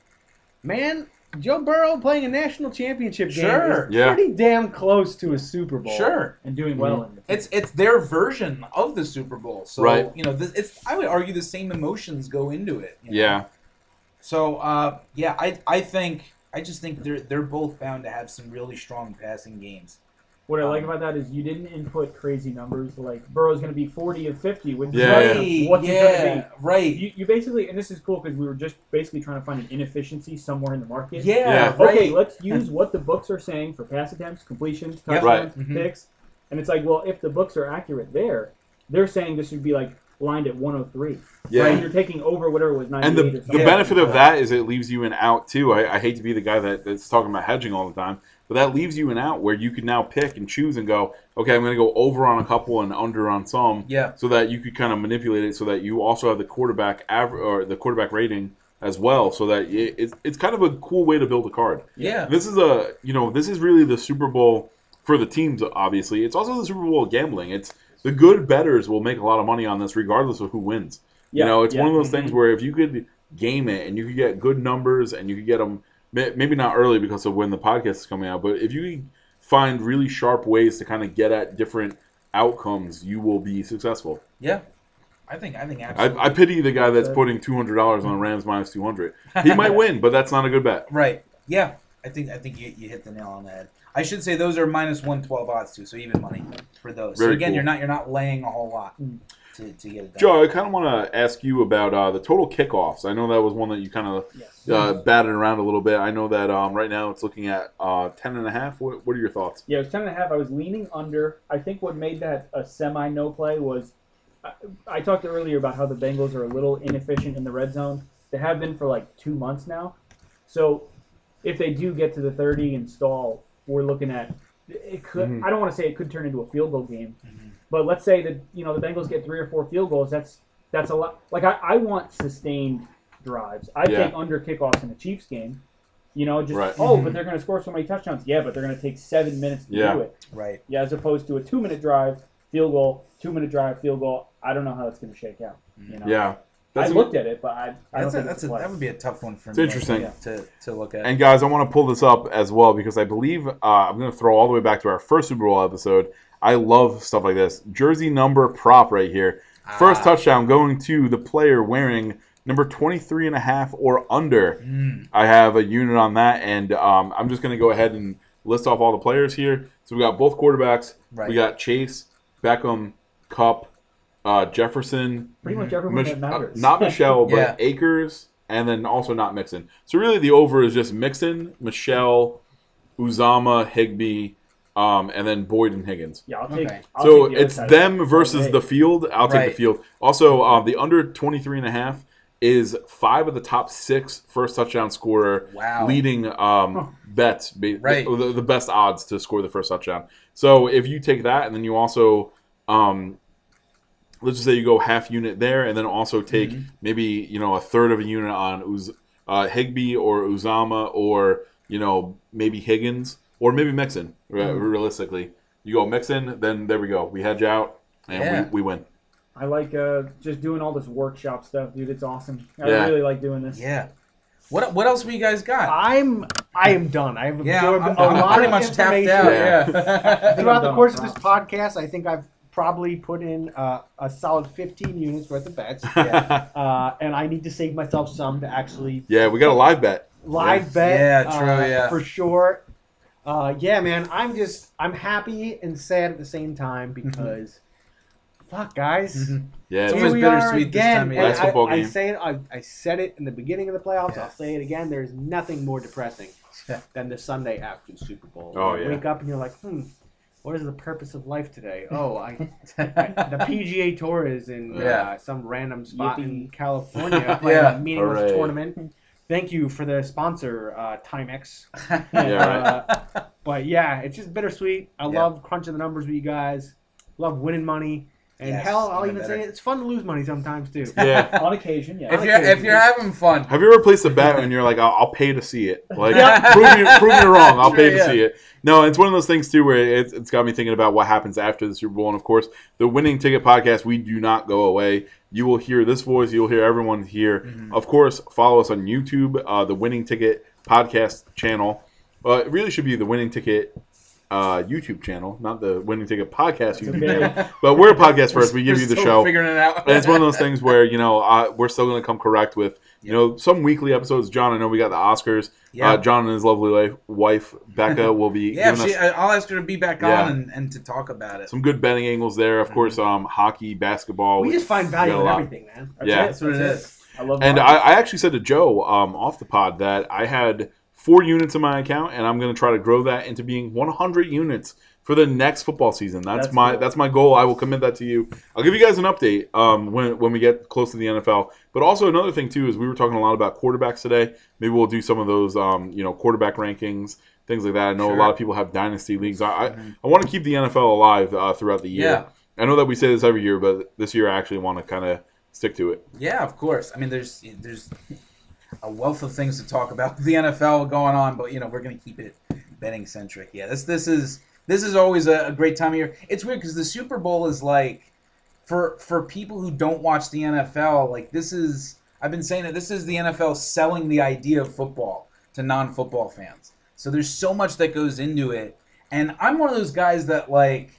man, Joe Burrow playing a national championship game Sure. is Yeah. pretty damn close to a Super Bowl. Sure. and doing well in the It's it's their version of the Super Bowl. So Right. you know, this, it's I would argue the same emotions go into it. you know? Yeah. So uh, yeah, I I think I just think they're they're both bound to have some really strong passing games. What I like Um, about that is you didn't input crazy numbers like Burrow's going to be 40 of 50. Which Yeah, is right. what's it yeah. going to Right. be? You, you basically, and this is cool because we were just basically trying to find an inefficiency somewhere in the market. yeah. Yeah. Right. Okay, let's use what the books are saying for pass attempts, completions, Yep. touchdowns, Right. Mhm. picks. And it's like, well, if the books are accurate there, they're saying this should be like lined at 103. Yeah. And you're taking over whatever was 98 And the, or the something. Yeah. benefit of that is it leaves you an out too. I, I hate to be the guy that, that's talking about hedging all the time, but that leaves you an out where you can now pick and choose and go, okay, I'm going to go over on a couple and under on some, Yeah. so that you could kind of manipulate it so that you also have the quarterback aver- or the quarterback rating as well, so that it, it's it's kind of a cool way to build a card. Yeah. This is a you know this is really the Super Bowl for the teams. Obviously, it's also the Super Bowl of gambling. It's the good betters will make a lot of money on this regardless of who wins. Yeah, you know, it's yeah. one of those Mm-hmm. things where if you could game it and you could get good numbers and you could get them maybe not early because of when the podcast is coming out, but if you find really sharp ways to kind of get at different outcomes, you will be successful. Yeah. I think I think I, absolutely. I pity the guy that's putting two hundred dollars on Rams minus two hundred. (laughs) He might win, but that's not a good bet. Right. Yeah. I think I think you, you hit the nail on the head. I should say those are minus one twelve odds too, so even money for those. so again, cool. you're not you're not laying a whole lot Mm. To, to get it done. Joe, I kind of want to ask you about uh, the total kickoffs. I know that was one that you kind of Yes. uh, batted around a little bit. I know that um, right now it's looking at uh, ten and a half. What, what are your thoughts? Yeah, it was ten and a half. I was leaning under. I think what made that a semi no play was I, I talked earlier about how the Bengals are a little inefficient in the red zone. They have been for like two months now. So if they do get to the thirty and stall, we're looking at it could. Mhm. I don't want to say it could turn into a field goal game, but let's say that you know the Bengals get three or four field goals. That's that's a lot. Like I, I want sustained drives. I Yeah. take under kickoffs in a Chiefs game. You know, just Right. oh, but they're going to score so many touchdowns. Yeah, but they're going to take seven minutes to Yeah. do it. Right. Yeah, as opposed to a two-minute drive, field goal, two-minute drive, field goal. I don't know how that's going to shake out. You know? Yeah, I That's looked at it, but I, I don't That's a, that's it's a, a that would be a tough one for me. It's me interesting. to, to look at. And guys, I want to pull this up as well because I believe uh, I'm going to throw all the way back to our first Super Bowl episode. I love stuff like this. Jersey number prop right here. First Ah. touchdown going to the player wearing number 23 and a half or under. Mm. I have a unit on that, and um, I'm just going to go ahead and list off all the players here. So we got both quarterbacks. Right. We got Chase, Beckham, Kupp, uh, Jefferson, Pretty much everyone Mich- that matters. uh, not (laughs) Michel, but Yeah. Akers, and then also not Mixon. So really, the over is just Mixon, Michel, Uzomah, Higbee, um, and then Boyd and Higgins. yeah, I'll take. Okay. I'll so take the it's them versus the field. I'll take Right. the field. Also, um, the under 23 and a half is five of the top six first touchdown scorer Wow. leading um, bets, ba- Right. the, the best odds to score the first touchdown. So if you take that and then you also um, let's just say you go half unit there, and then also take Mhm. maybe you know a third of a unit on Uz, uh, Higbee or Uzomah or you know maybe Higgins or maybe Mixon. Realistically, you go Mixon, then there we go. We hedge out and Yeah. we, we win. I like uh, just doing all this workshop stuff, dude. It's awesome. I Yeah. really like doing this. Yeah. What what else have you guys got? I'm I am done. I have Yeah, absorbed I'm, a I'm lot pretty of much tapped out. Yeah. Yeah. (laughs) Throughout the course of this podcast, I think I've probably put in uh, a solid 15 units worth of bets, (laughs) yeah. uh, and I need to save myself some to actually Yeah, we got a live bet. live bet. Yeah, true, uh, yeah. for sure. Uh, yeah, man, I'm just I'm happy and sad at the same time because, fuck, guys. Mhm. Yeah, It's it's- always we bittersweet are this again. time of. Last I, football I game. say it. I, I said it in the beginning of the playoffs. Yeah. I'll say it again. There's nothing more depressing than the Sunday after the Super Bowl. Oh, You yeah. Wake up and you're like, hmm. What is the purpose of life today? (laughs) Oh, I the (laughs) PGA Tour is in uh, Yeah. some random spot in California (laughs) playing Yeah. a meaningless Hooray. tournament. Thank you for the sponsor, uh, Timex. (laughs) Yeah, Uh, but yeah, it's just bittersweet. I Yeah. love crunching the numbers with you guys. Love winning money. And Yes, hell, I'll even even better. say it's fun to lose money sometimes too. yeah. (laughs) On occasion, yeah. if you're if you're having fun, Have you ever placed a bet and you're like, I'll, I'll pay to see it? (laughs) Like, Yeah. prove, me, prove me wrong. I'll Sure, pay to yeah. see it. No, it's one of those things too where it's, it's got me thinking about what happens after the Super Bowl. And of course, the Winning Ticket podcast, we do not go away. You will hear this voice. You'll hear everyone here. Mhm. Of course, follow us on YouTube, uh, the Winning Ticket podcast channel. Uh, it really should be the Winning Ticket uh, YouTube channel, not the Winning Ticket podcast It's YouTube very- channel. (laughs) But we're a podcast first. We give We're you the still show. Figuring it out. And it's one of those things where you know uh, we're still going to come correct with you know some weekly episodes. John, I know we got the Oscars. Yeah. Uh, John and his lovely wife, wife Becca (laughs) will be yeah, she, us I'll ask her to be back Yeah. on and, and to talk about it. some good betting angles there. Of course, um, hockey, basketball, We just find value in everything, man. That's Yeah. it, That's what it that's is. I love and I. I actually said to Joe um, off the pod that I had four units in my account, and I'm going to try to grow that into being 100 units for the next football season. That's, That's my cool. that's my goal. I will commit that to you. I'll give you guys an update um, when when we get close to the NFL. But also another thing too is we were talking a lot about quarterbacks today. Maybe we'll do some of those um, you know quarterback rankings, things like that. I know Sure. a lot of people have dynasty leagues. I I, Mhm. I want to keep the NFL alive uh, throughout the year. Yeah. I know that we say this every year, but this year I actually want to kind of stick to it. Yeah, of course. I mean, there's there's a wealth of things to talk about with the NFL going on, but you know we're gonna keep it betting centric. Yeah, this this is this is always a, a great time of year. It's weird because the Super Bowl is like for for people who don't watch the NFL, like this is I've been saying that this is the NFL selling the idea of football to non-football fans. So there's so much that goes into it, and I'm one of those guys that like.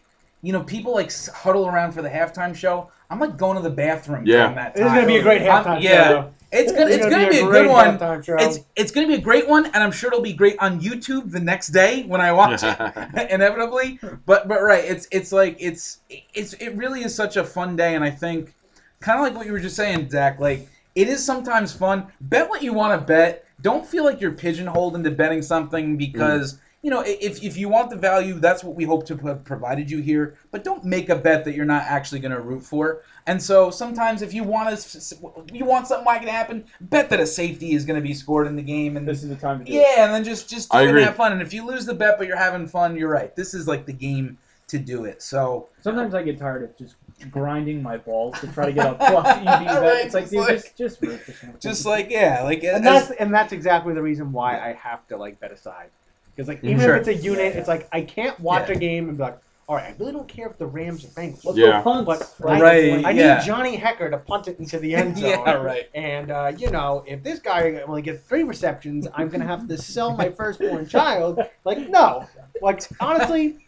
You know, people like huddle around for the halftime show. I'm like going to the bathroom Yeah. during that This time. is gonna be a great I'm- halftime yeah, show. It's gonna This it's is gonna, be a, great good one. halftime. It's it's gonna be a great one, and I'm sure it'll be great on YouTube the next day when I watch it, (laughs) (laughs) inevitably. But but right, it's it's like it's it's it really is such a fun day, and I think kind of like what you were just saying, Zach. Like it is sometimes fun. Bet what you want to bet. Don't feel like you're pigeonholed into betting something because. Mm. You know, if, if you want the value, that's what we hope to have provided you here. But don't make a bet that you're not actually going to root for. And so sometimes, if you want to, you want something like it to happen, bet that a safety is going to be scored in the game, and this is the time to do it. yeah, and then just just do I it and have fun. And if you lose the bet but you're having fun, you're right. This is like the game to do it. So Sometimes I get tired of just grinding my balls to try to get a (laughs) plus EV bet. Right, It's like, just dude, like- just just root for something. just like yeah, like and uh, as- that's and that's exactly the reason why I have to like bet aside. Because like mm-hmm. even Sure. if it's a unit, Yeah. it's like I can't watch Yeah. a game and be like, all right, I really don't care if the Rams or Bengals. Let's Yeah. go punt. But right? Right. I yeah. need Johnny Hekker to punt it into the (laughs) end zone. yeah, right. And uh, you know, if this guy only gets three receptions, I'm gonna have to sell my firstborn child. Like, no. Like honestly,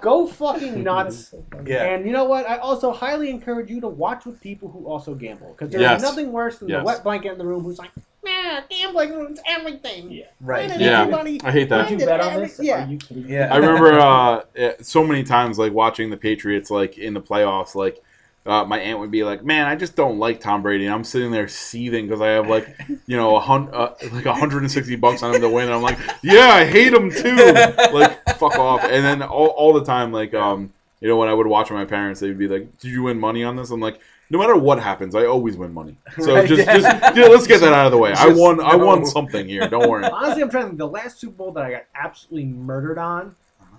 go fucking (laughs) nuts. Yeah. And you know what? I also highly encourage you to watch with people who also gamble because there's Yes. nothing worse than Yes. the wet blanket in the room who's like, "Nah, gambling ruins everything." Yeah. Right. Why did Yeah. everybody- I hate that. Would you bet on this? Yeah. Are you kidding me? Yeah. I remember uh, so many times like watching the Patriots like in the playoffs. Like uh, my aunt would be like, "Man, I just don't like Tom Brady." And I'm sitting there seething because I have like you know a hun- uh, like 160 bucks on him to win. And I'm like, "Yeah, I hate him too." Like fuck off. And then all, all the time like um you know when I would watch my parents, they'd be like, "Did you win money on this?" I'm like. No matter what happens, I always win money. So Right, just, yeah. just (laughs) yeah, let's get that out of the way. I Just won. I won something here. Don't worry. Honestly, I'm trying to. The last Super Bowl that I got absolutely murdered on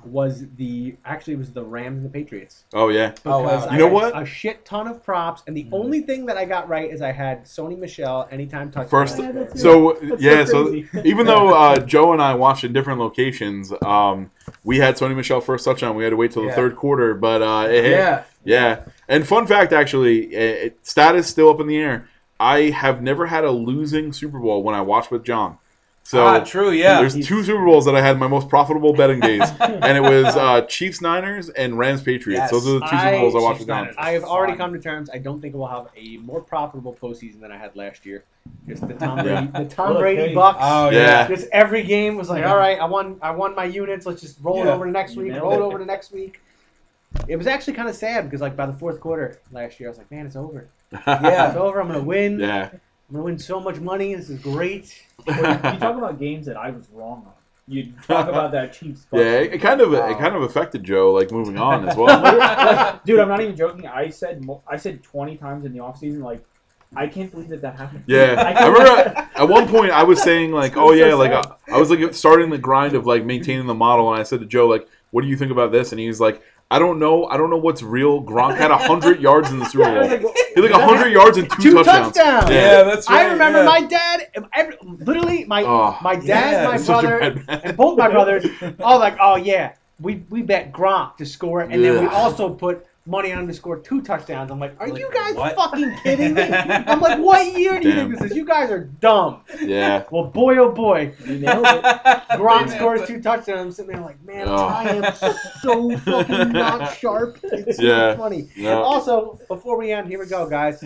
was the actually it was the Rams and the Patriots. Oh yeah. Oh, wow. Because You know had what? A shit ton of props, and the Mhm. only thing that I got right is I had Sony Michel anytime touchdown. First- Yeah, that's- So that's yeah, so crazy. even though uh, Joe and I watched in different locations, um, we had Sony Michel first touchdown. We had to wait till the Yeah. third quarter, but uh, it. Yeah. Yeah. And fun fact, actually, eh, status still up in the air. I have never had a losing Super Bowl when I watched with John. So ah, true. Yeah. there's two Super Bowls that I had my most profitable betting days, (laughs) and it was uh, Chiefs Niners and Rams Patriots. Yes. Those are the two Super Bowls I watched Chiefs with John. Niners. I have already come to terms. I don't think we'll have a more profitable postseason than I had last year. Just the Tom (laughs) Yeah. Brady, the Tom Look, Brady hey. Bucs. Oh Yeah. yeah. Just every game was like, all right, I won, I won my units. Let's just roll it over to next week. Roll it it. over to next week. It was actually kind of sad because like by the fourth quarter last year, I was like, man, it's over. Yeah. (laughs) It's over. I'm gonna win. yeah. I'm gonna win so much money. This is great. (laughs) Well, you, you talk about games that I was wrong on. You talk about that Chiefs. (laughs) Yeah, it, it kind of Wow. it kind of affected Joe, like moving on as well. (laughs) Like, dude, I'm not even joking. I said I said 20 times in the offseason, like, I can't believe that that happened. Yeah, I I can't- remember at one point I was saying like, It's oh so yeah, like sad. uh, I was like starting the grind of like maintaining the model, and I said to Joe like, what do you think about this? And he's like, I don't know, I don't know what's real. Gronk had hundred (laughs) yards in the Super I Bowl. like, well, He had like hundred yards and two, Two touchdowns. touchdowns. Yeah, that's right. I remember yeah. my dad. Every, literally, my Oh, my dad, yeah, my It's such a brother, and both my brothers (laughs) all like, oh yeah, we we bet Gronk to score, and then we also put money on him to score two touchdowns. I'm like, are Like, you guys what? fucking kidding me? (laughs) I'm like, what year do you Damn. think this is? You guys are dumb. Yeah, Well, boy, oh boy, you nailed it. Gronk scores two touchdowns. I'm sitting there like, man, Oh. I am so fucking not sharp. It's Yeah. so funny. No. Also, before we end, here we go, guys.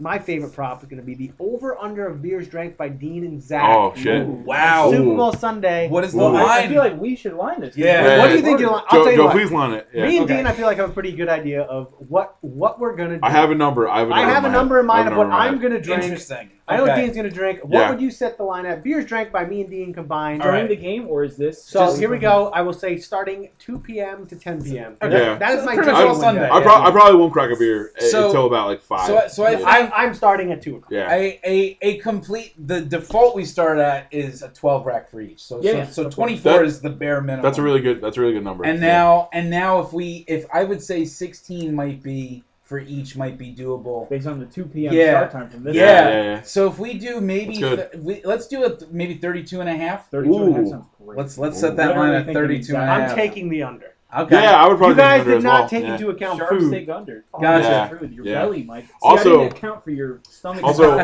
My favorite prop is going to be the over under of beers drank by Dean and Zach. Oh, shit. Wow. Super Ooh. Bowl Sunday. What is the Ooh. Well, I, I feel like we should line this. Yeah. What do you think you're? I'll Joe, tell you Joe what. please line it. Yeah. Me and Okay. Dean, I feel like have a pretty good idea of what what we're gonna do. I have a number. I have a I number. I have a in my number in mind of what number in my I'm gonna drink. Interesting. I know Okay. Dean's gonna drink. What Yeah. would you set the line at? Beers drank by me and Dean combined. During right. the game, or is this? So just- here we go. I will say starting 2 p.m. to 10 p.m. Okay. Yeah. that is my pretty much general Sunday. I, Yeah. prob- I probably won't crack a beer uh, until about like five. So, so I, Yeah. I I'm, I'm starting at 2 o'clock. yeah. a, a a complete the default we start at is a 12 rack for each. So Yeah, so, so 24 That- is the bare minimum. That's a really good. That's a really good number. And Yeah. now and now if we if I would say 16 might be for each might be doable. based on the 2 p.m. Yeah. start time from this. Yeah. Yeah, yeah, yeah. So if we do maybe That's good. th- we, let's do it maybe 32 and a half. 32 and a half Ooh. sounds great. Let's let's Ooh. set that Literally line at thinking 32 and a I'm taking the under. Okay. Yeah, I would probably You guys think under did not well. take yeah. into account Sharps food. take under. Oh, Gotcha. that's true. Your Yeah. belly, Mike. See, Also- I didn't account for your stomach. Also,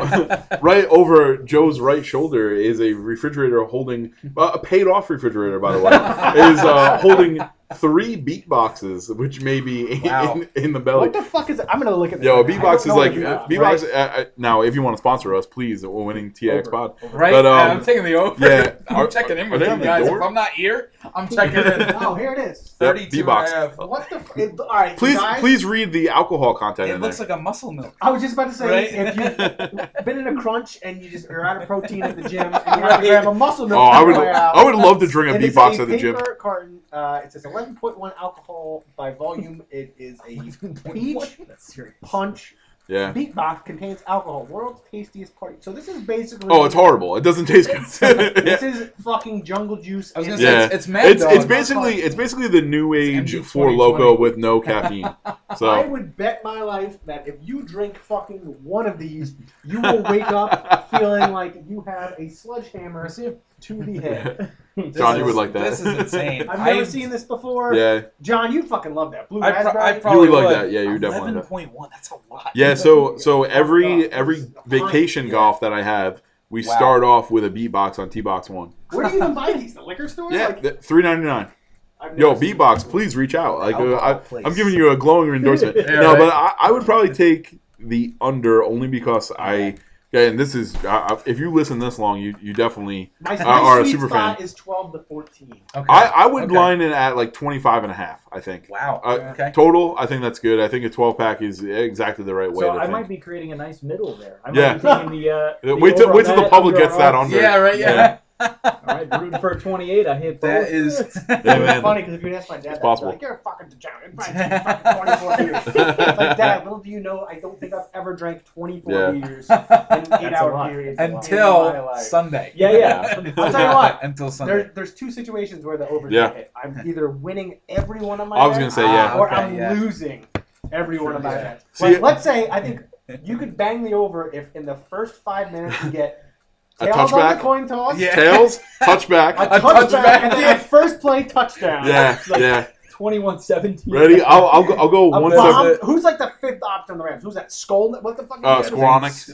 (laughs) right over Joe's right shoulder is a refrigerator holding uh, a paid off refrigerator, by the way, (laughs) is uh, holding three beat boxes, which may be Wow. in, in the belly. What the fuck is? I'm gonna look at this. Yo, right beat box is like what uh, it beat box. right? Uh, uh, now, if you want to sponsor us, please, we're winning TX Over. Pod. Over. Right? But, um, I'm taking the over. yeah, (laughs) I'm are- checking in with you on the guys. door? If I'm not here, I'm checking (laughs) in. Oh, here it is. Yep, 32 B-box. and a. What the? F- it, all right, Please, guys, please read the alcohol content It in looks there. like a muscle milk. I was just about to say, Right? if you've (laughs) been in a crunch and you just are out of protein at the gym and you have Right. to grab a muscle milk, oh, I would, the way out, I would love to drink a It beat box at the gym. paper carton. Uh, it says 11.1 alcohol by volume. It is a peach punch. Yeah. Beat box contains alcohol. World's tastiest party. So this is basically. Oh, it's horrible. It doesn't taste good. (laughs) This (laughs) is fucking jungle juice. I was gonna say Yeah. it's, it's Mad It's Dog. it's basically it's basically the new age MD Four Loko with no caffeine. (laughs) So I would bet my life that if you drink fucking one of these, you will wake up feeling like you have a sledgehammer to the head. (laughs) John, you would like that. This is insane. (laughs) I've never I- seen this before. yeah, John, you fucking love that blue I, pro- raspberry. I probably would like would. that. Yeah, you definitely would. 11.1. That's a lot. yeah. So so every Oh, every vacation Yeah. golf that I have, we Wow. start off with a beatbox on T box one. Where do you even buy (laughs) these? The liquor store? Yeah, Like, three ninety nine. I've Yo, never seen beatbox, please reach out. Like uh, Alcohol I, place. I'm giving you a glowing endorsement. Yeah, no, right. but I, I would probably take the under only because I. Yeah, and this is I, I- if you listen this long, you you definitely. My, Uh, my or a sweet super spot fan. is 12 to 14. Okay. I, I would Okay. line it at like 25 and a half, I think. Wow. Uh, okay. Total, I think that's good. I think a 12 pack is exactly the right way So to I think. might be creating a nice middle there. I might Yeah. be the. Uh, (laughs) Uh, the wait till wait till the public gets that us. under. Yeah. Right. Yeah. All right, rooting for a 28. I hit both. That is. (laughs) Yeah, It's man. funny because if you ask my dad, that, possible. he'd be like, you're a fucking degenerate. You've drank (laughs) fucking 24 beers. It's like, Dad, little do you know, I don't think I've ever drank 24 Yeah. beers (laughs) in eight a hour lot. periods. Until. Sunday. Yeah, yeah. I'll tell you what. Until Sunday. There, there's two situations where the over Yeah. hit. I'm either winning every one of my I was gonna say, yeah. Ah, or okay, I'm yeah. losing every one of my Yeah. bets. Like, let's say I think you could bang the over if in the first five minutes you get A tails on touchback? the coin toss, Yeah. Tails, (laughs) a, touchback. A touchback, touchback. and then a (laughs) first play touchdown. Yeah, like yeah. 21 17. Ready? I'll, I'll go. I'll go A one bomb, who's like the fifth option on the Rams? Who's that? Skull? What the fuck? Uh, is that?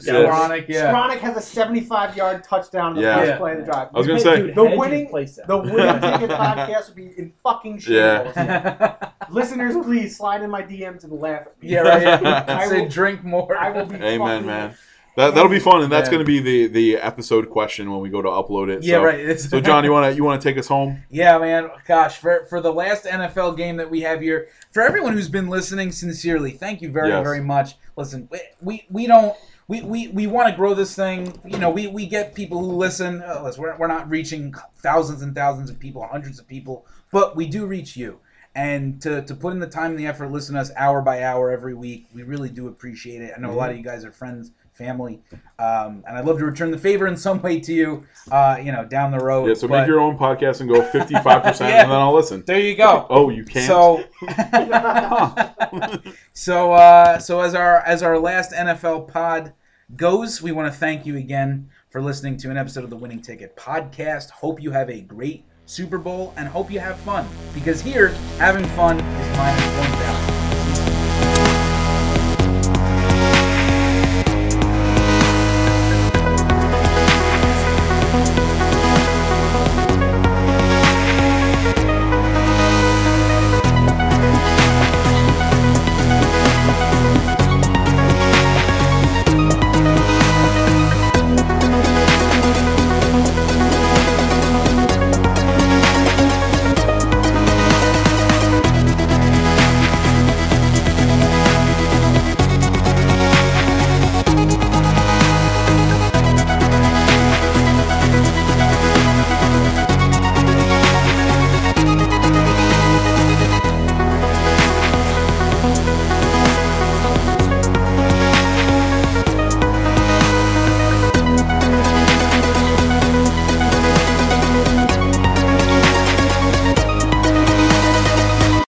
Yeah. Yeah. Yeah. Skowronek has a 75 yard touchdown in the Yeah. first play of the drive. I was gonna say. dude, The winning- and place that. The winning ticket podcast would be in fucking shambles. Yeah. (laughs) Listeners, please slide in my DMs and laugh at me. yeah, right. Yeah. I Say will- drink more. I will be Amen, fucking man. That that'll be fun, and that's going to be the the episode question when we go to upload it. yeah, so. right. (laughs) So, John, you want to you want to take us home? Yeah, man. Gosh, for for the last NFL game that we have here, for everyone who's been listening, sincerely, thank you very Yes. very much. Listen, we we, we don't. We, we, we want to grow this thing. You know, we, we get people who listen. Oh, listen, we're, we're not reaching thousands and thousands of people, hundreds of people, but we do reach you. And to, to put in the time and the effort, listen to us hour by hour every week, we really do appreciate it. I know a lot mm-hmm. of you guys are friends, family, um, and I'd love to return the favor in some way to you, uh, you know, down the road. Yeah. So but make your own podcast and go fifty five percent, Yeah. and then I'll listen. there you go. Oh, you can't. So, (laughs) so, uh, so as our as our last NFL pod goes, we want to thank you again for listening to an episode of the Winning Ticket podcast. Hope you have a great Super Bowl and hope you have fun because here having fun is minus one thousand.